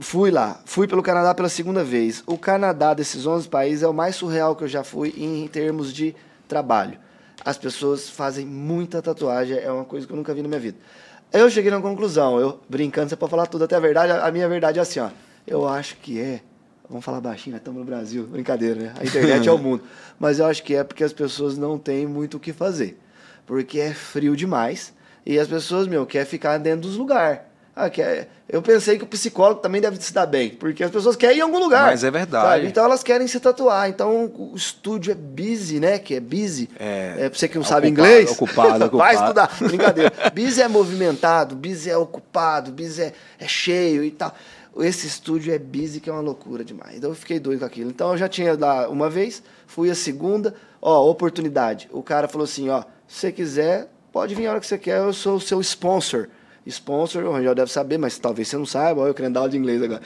Fui lá, fui pelo Canadá pela segunda vez. O Canadá desses 11 países é o mais surreal que eu já fui em termos de trabalho. As pessoas fazem muita tatuagem, é uma coisa que eu nunca vi na minha vida. Eu cheguei na conclusão, eu brincando, você pode falar tudo, até a verdade, a minha verdade é assim, ó. Eu acho que é. Vamos falar baixinho, né? Estamos no Brasil. Brincadeira, né? A internet é o *laughs* mundo. Mas eu acho que é porque as pessoas não têm muito o que fazer. Porque é frio demais. E as pessoas, meu, querem ficar dentro dos lugares. Ah, quer... Eu pensei que o psicólogo também deve se dar bem, porque as pessoas querem ir em algum lugar. Mas é verdade. sabe? Então elas querem se tatuar. Então o estúdio é busy, né? Que é busy. É. é pra você que não É sabe ocupado, inglês. ocupado, *laughs* Vai ocupado. estudar. Brincadeira. busy é movimentado, busy é ocupado, busy é, é cheio e tal. Esse estúdio é busy que é uma loucura demais. Então eu fiquei doido com aquilo. Então eu já tinha lá uma vez, fui a segunda, ó, oportunidade. O cara falou assim, ó, se você quiser, pode vir a hora que você quer, eu sou o seu sponsor. Sponsor, o Rangel deve saber, mas talvez você não saiba, querendo dar aula de inglês agora.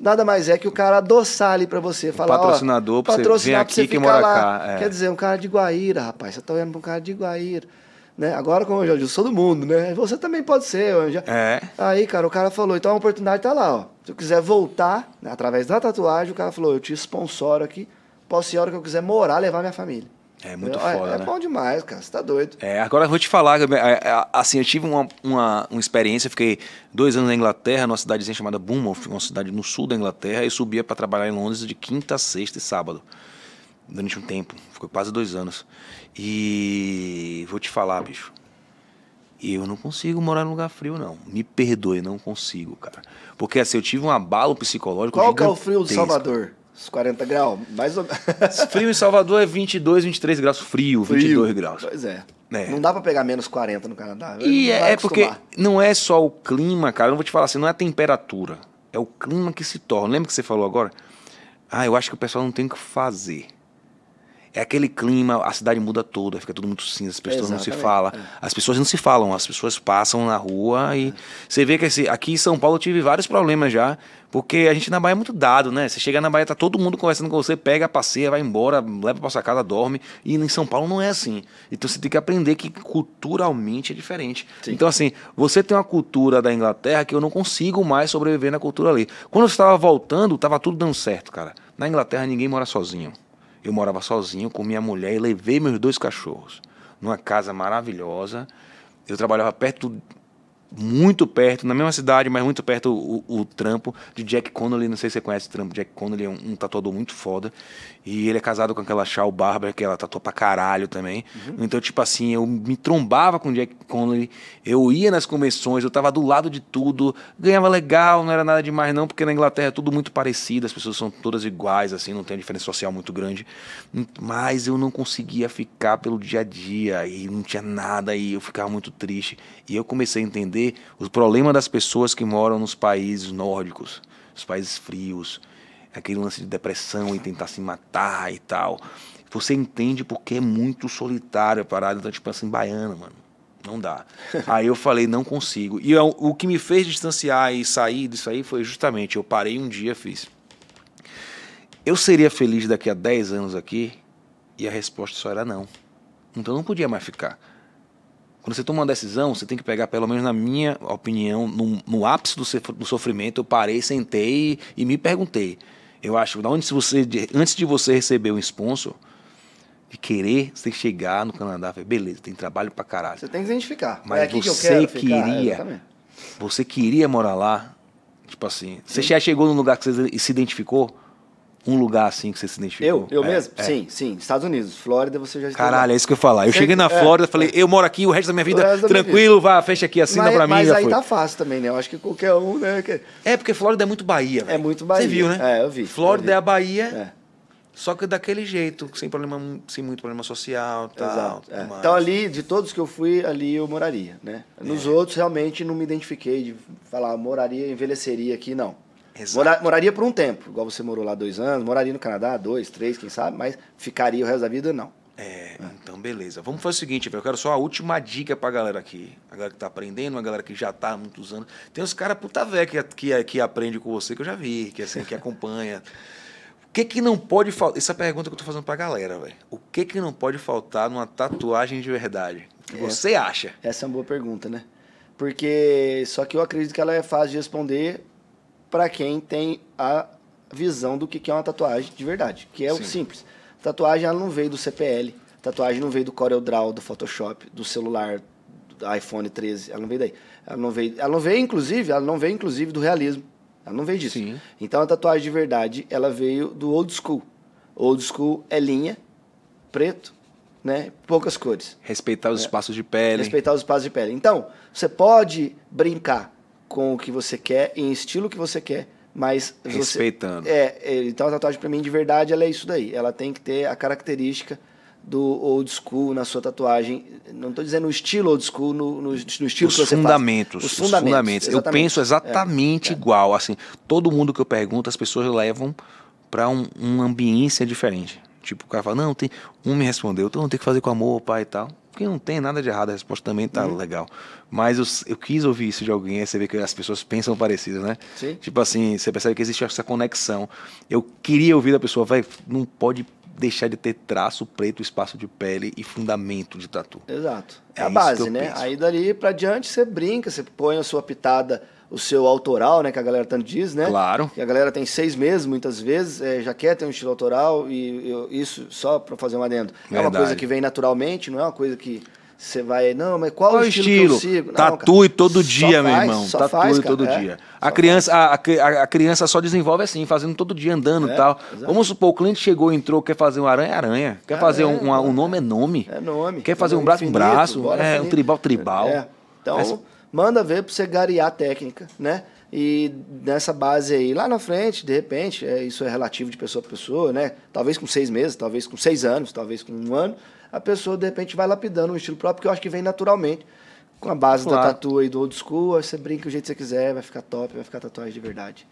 Nada mais é que o cara adoçar ali pra você, falar, patrocinador ó, pra você patrocinar vir pra você aqui que mora lá. cá, é. Quer dizer, um cara de Guaíra, rapaz, você tá olhando pra um cara de Guaíra. Né? Agora, como eu já disse, sou do mundo, né? Você também pode ser, já... É. Aí, cara, o cara falou, então a oportunidade tá lá, ó. Se eu quiser voltar, né, através da tatuagem, o cara falou, eu te sponsoro aqui, posso ir a hora que eu quiser morar, levar minha família. É muito é, foda, é né? bom demais, cara, você tá doido. É, agora eu vou te falar, é, é, assim, eu tive uma, uma, uma experiência, fiquei dois anos na Inglaterra, numa cidadezinha chamada Bournemouth, uma cidade no sul da Inglaterra, e subia para trabalhar em Londres de quinta, sexta e sábado, durante um tempo, ficou quase dois anos. E vou te falar, bicho, eu não consigo morar num lugar frio, não. Me perdoe, não consigo, cara. Porque assim, eu tive um abalo psicológico Qual que é o frio do. Salvador? Os 40 graus? Mais ou menos. *laughs* Frio em Salvador é 22, 23 graus. Frio, 22 graus. Pois é. É. Não dá pra pegar menos 40 no Canadá. E é, é porque não é só o clima, cara. Eu não vou te falar assim, não é a temperatura. É o clima que se torna. Lembra que você falou agora? Ah, eu acho que o pessoal não tem o que fazer. É aquele clima, a cidade muda toda, fica tudo muito cinza, as pessoas não se Exatamente, falam. é. As pessoas não se falam, as pessoas passam na rua e você vê que esse, aqui em São Paulo eu tive vários problemas já, porque a gente na Bahia é muito dado, né? Você chega na Bahia, tá todo mundo conversando com você, pega, passeia, vai embora, leva pra sua casa, dorme. E em São Paulo não é assim. Então você tem que aprender que culturalmente é diferente. Sim. Então, assim, você tem uma cultura da Inglaterra que eu não consigo mais sobreviver na cultura ali. Quando eu estava voltando, estava tudo dando certo, cara. Na Inglaterra ninguém mora sozinho. Eu morava sozinho com minha mulher e levei meus dois cachorros numa casa maravilhosa. Eu trabalhava perto, muito perto, na mesma cidade, mas muito perto o, o trampo de Jack Connolly. Não sei se você conhece o trampo. Jack Connolly é um, um tatuador muito foda. E ele é casado com aquela Shaw Barber, que ela tatua pra caralho também. Então, tipo assim, eu me trombava com o Jack Connolly. Eu ia nas convenções, eu tava do lado de tudo. Ganhava legal, não era nada demais não, porque na Inglaterra é tudo muito parecido. As pessoas são todas iguais, assim, não tem uma diferença social muito grande. Mas eu não conseguia ficar pelo dia a dia. E não tinha nada, e eu ficava muito triste. E eu comecei a entender o problema das pessoas que moram nos países nórdicos, os países frios, aquele lance de depressão e tentar se matar e tal. Você entende porque é muito solitário a parada, então, tipo assim, baiana, mano. Não dá. *laughs* Aí eu falei, não consigo. E eu- o que me fez distanciar e sair disso aí foi justamente, eu parei um dia, fiz. Eu seria feliz daqui a 10 anos aqui? E a resposta só era não. Então eu não podia mais ficar. Quando você toma uma decisão, você tem que pegar, pelo menos na minha opinião, no, no ápice do, do sofrimento, eu parei, sentei e, e me perguntei. Eu acho, se você, antes de você receber um sponsor, de querer, você chegar no Canadá, beleza, tem trabalho pra caralho. Você tem que se identificar. Mas é aqui que eu você quero ficar. queria- É, exatamente. Você queria morar lá? Tipo assim, você já chegou num lugar que você se identificou? Um lugar assim que você se identificou? Eu? Eu É, mesmo? é. Sim, sim. Estados Unidos. Flórida você já Caralho, lá. é isso que eu ia falar. Eu Você- cheguei na é, Flórida, falei, eu moro aqui o resto da minha vida, minha tranquilo, vá, fecha aqui, assina mas, pra mim, mas aí foi. tá fácil também, né? Eu acho que qualquer um, né? que- É, porque Flórida é muito Bahia, velho. muito Bahia. Você viu, né? É, eu vi, Flórida eu vi. é a Bahia, É. só que daquele jeito, sem problema, sem muito problema social, tal, Exato. tudo é. mais. Então ali, de todos que eu fui, ali eu moraria, né? Nos É. outros, realmente, não me identifiquei de falar, moraria, envelheceria aqui, não. Mora- moraria por um tempo, igual você morou lá dois anos, moraria no Canadá, dois, três, quem sabe, mas ficaria o resto da vida, não. É, então beleza. Vamos fazer o seguinte, velho. Eu quero só a última dica pra galera aqui. A galera que tá aprendendo, a galera que já tá há muitos anos. Tem uns caras puta velho que, que, que aprende com você, que eu já vi, que assim, que acompanha. O que que não pode faltar? Essa é a pergunta que eu tô fazendo pra galera, velho. O que que não pode faltar numa tatuagem de verdade? O que É. você acha? Essa é uma boa pergunta, né? Porque só que eu acredito que ela é fácil de responder para quem tem a visão do que é uma tatuagem de verdade, que é Sim. o simples. Tatuagem ela não veio do CPL, tatuagem não veio do CorelDRAW, do Photoshop, do celular, do iPhone 13. Ela não veio daí. Ela não veio, ela não veio inclusive, ela não veio inclusive do realismo. Ela não veio disso. Sim. Então a tatuagem de verdade, ela veio do old school. Old school é linha, preto, né? Poucas cores. Respeitar os espaços de pele. Respeitar os espaços de pele. Então, você pode brincar com o que você quer, em estilo que você quer, mas você- Respeitando. é, então a tatuagem pra mim de verdade ela é isso daí. Ela tem que ter a característica do old school na sua tatuagem. Não estou dizendo o estilo old school no, no, no estilo os que você faz. fundamentos, Os os fundamentos. fundamentos. Eu penso exatamente É, é. igual. Assim, todo mundo que eu pergunto, as pessoas levam para um, uma ambiência diferente. Tipo, o cara fala, não, tem. Um me respondeu, então não tem que fazer com amor, pai e tal. Porque não tem nada de errado, a resposta também tá Uhum. legal. Mas eu, eu quis ouvir isso de alguém, aí você vê que as pessoas pensam parecido, né? Sim. Tipo assim, você percebe que existe essa conexão. Eu queria ouvir da pessoa, vai, não pode deixar de ter traço preto, espaço de pele e fundamento de tatu. Exato. É É, a que base, né? penso. Aí dali pra diante você brinca, você põe a sua pitada, o seu autoral, né? Que a galera tanto diz, né? Claro. Que a galera tem seis meses, muitas vezes, é, já quer ter um estilo autoral e eu- isso só pra fazer um adendo. É uma Verdade. coisa que vem naturalmente, não é uma coisa que você vai, não, mas qual, Qual o o estilo, estilo? Tatue todo dia, meu faz, irmão. Só Tatue faz, todo é. dia. A criança, a, a a- criança só desenvolve assim, fazendo todo dia, andando e É, tal. exato. Vamos supor, o cliente chegou, entrou, quer fazer um aranha, é aranha. Quer fazer um, Aranha, uma- um é. nome, é nome. É nome. Quer fazer um braço, um Infinito, braço. bora É, um fazer. tribal, tribal. É. Então, manda ver pra você garear a técnica, né? E nessa base aí, lá na frente, de repente, é, isso é relativo de pessoa para pessoa, né? Talvez com seis meses, talvez com seis anos, talvez com um ano, a pessoa de repente vai lapidando um estilo próprio, que eu acho que vem naturalmente. Com a base Claro. da tatu aí do old school, aí você brinca do jeito que você quiser, vai ficar top, vai ficar tatuagem de verdade.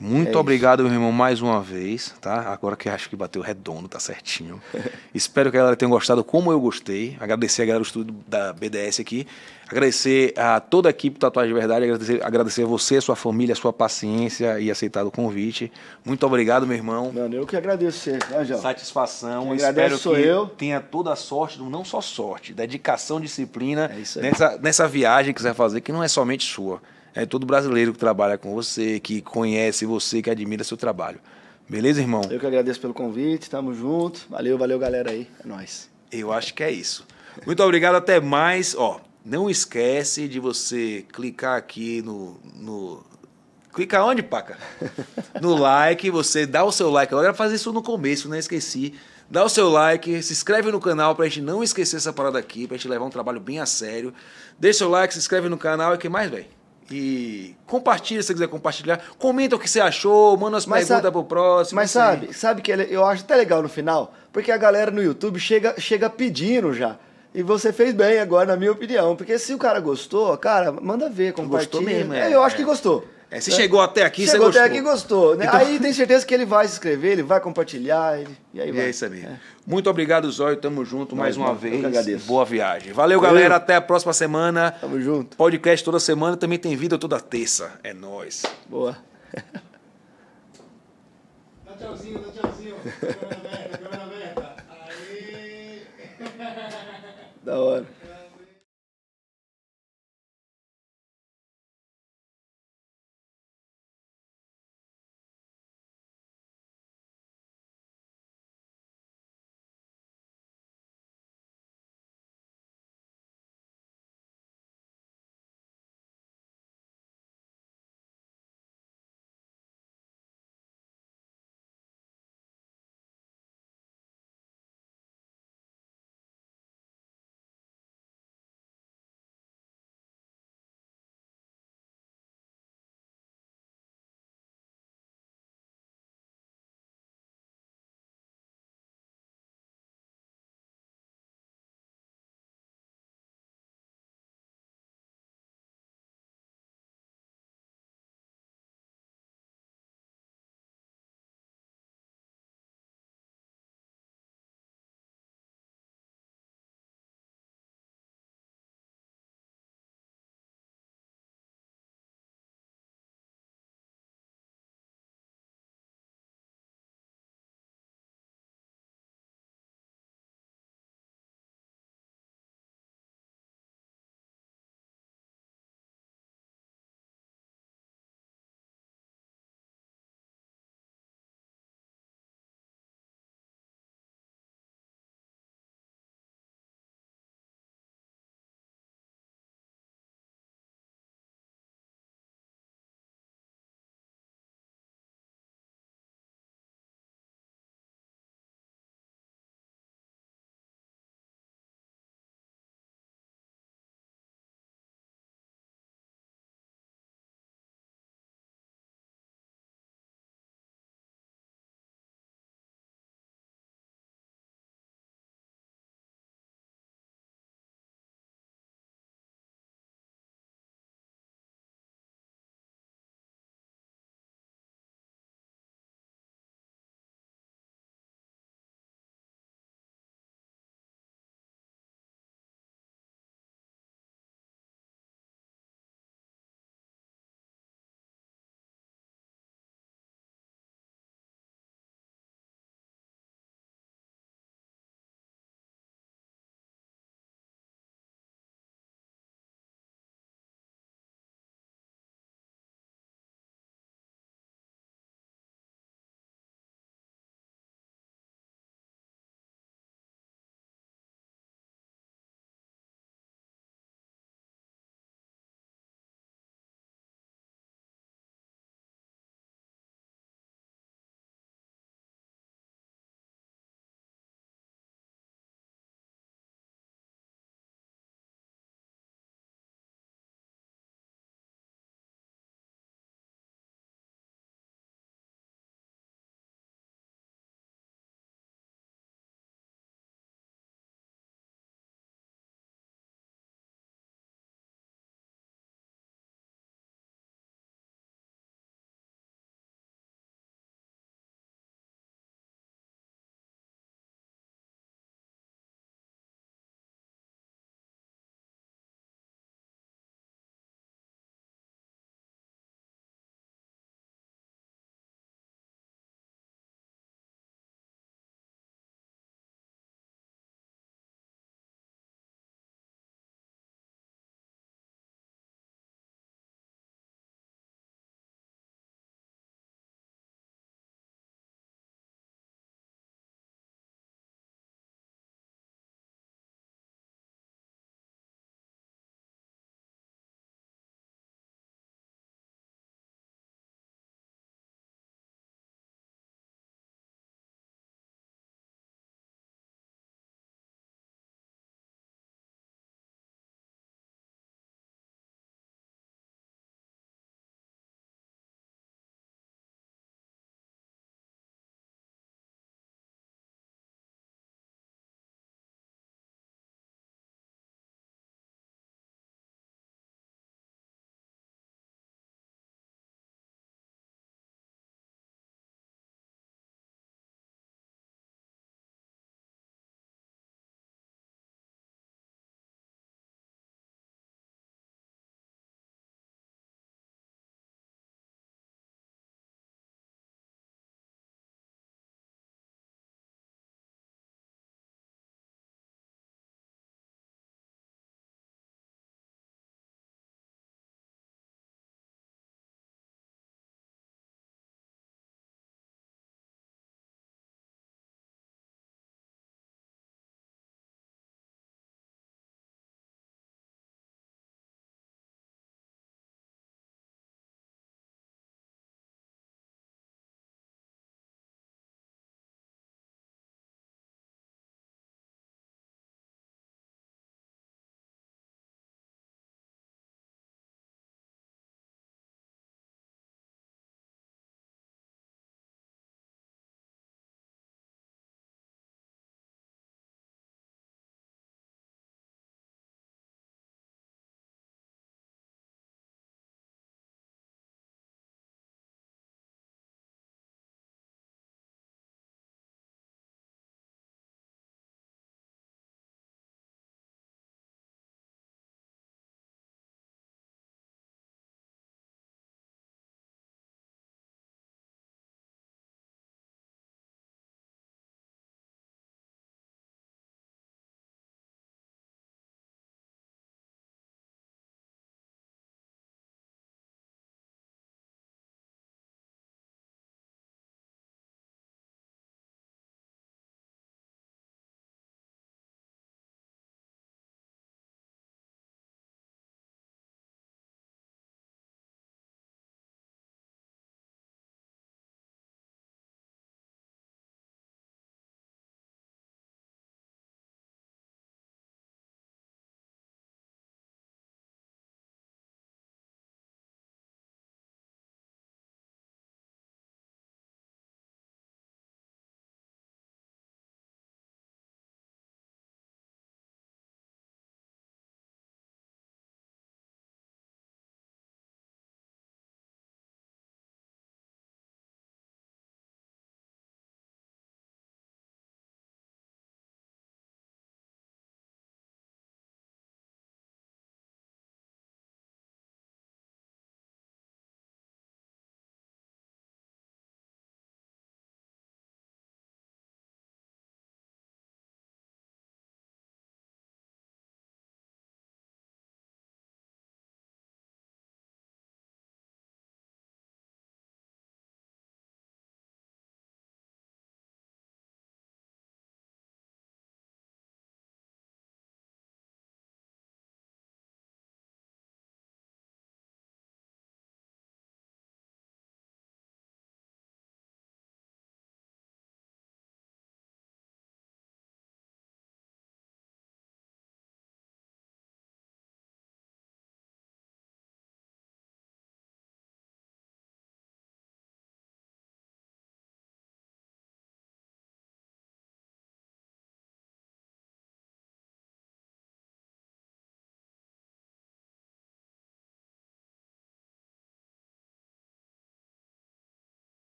Muito É obrigado, meu irmão, mais uma vez, tá? Agora que acho que bateu redondo, tá certinho. *laughs* Espero que a galera tenha gostado como eu gostei. Agradecer a galera do estúdio da BDS aqui. Agradecer a toda a equipe do Tatuagem de Verdade. Agradecer, agradecer a você, a sua família, a sua paciência e aceitar o convite. Muito obrigado, meu irmão. Mano, eu que agradeço né, João? Satisfação. Quem Espero agradece sou que eu. tenha toda a sorte, não só sorte, dedicação, disciplina É nessa, nessa viagem que você vai fazer, que não é somente sua. É todo brasileiro que trabalha com você, que conhece você, que admira seu trabalho. Beleza, irmão? Eu que agradeço pelo convite, tamo junto. Valeu, valeu, galera aí. É nóis. Eu acho que é isso. Muito obrigado, até mais. Ó, não esquece de você clicar aqui no. no... Clica onde, Paca? *laughs* No like, você dá o seu like. Eu ia fazer isso no começo, né? Esqueci. Dá o seu like, se inscreve no canal pra gente não esquecer essa parada aqui, pra gente levar um trabalho bem a sério. Deixa seu like, se inscreve no canal e o que mais, velho? E compartilha se você quiser compartilhar. Comenta o que você achou, manda as Mas perguntas sabe- pro próximo. Mas aí. sabe, sabe que eu acho até legal no final, porque a galera no YouTube chega, chega pedindo já. E você fez bem agora, na minha opinião. Porque se o cara gostou, cara, manda ver, compartilha. Gostou mesmo, é. é, eu acho é. que gostou. É, você é. chegou até aqui, chegou você gostou. Chegou até aqui e gostou. Né? Então... Aí tem certeza que ele vai se inscrever, ele vai compartilhar, ele... e aí vai. É isso aí. É. Muito obrigado, Zóio. Tamo junto mais, mais uma vez. Eu que agradeço. Boa viagem. Valeu, Valeu, galera. Até a próxima semana. Tamo junto. Podcast toda semana. Também tem vida toda terça. É nóis. Boa. dá tchauzinho, dá tchauzinho. Câmera aberta, câmera aberta. Aê. da hora.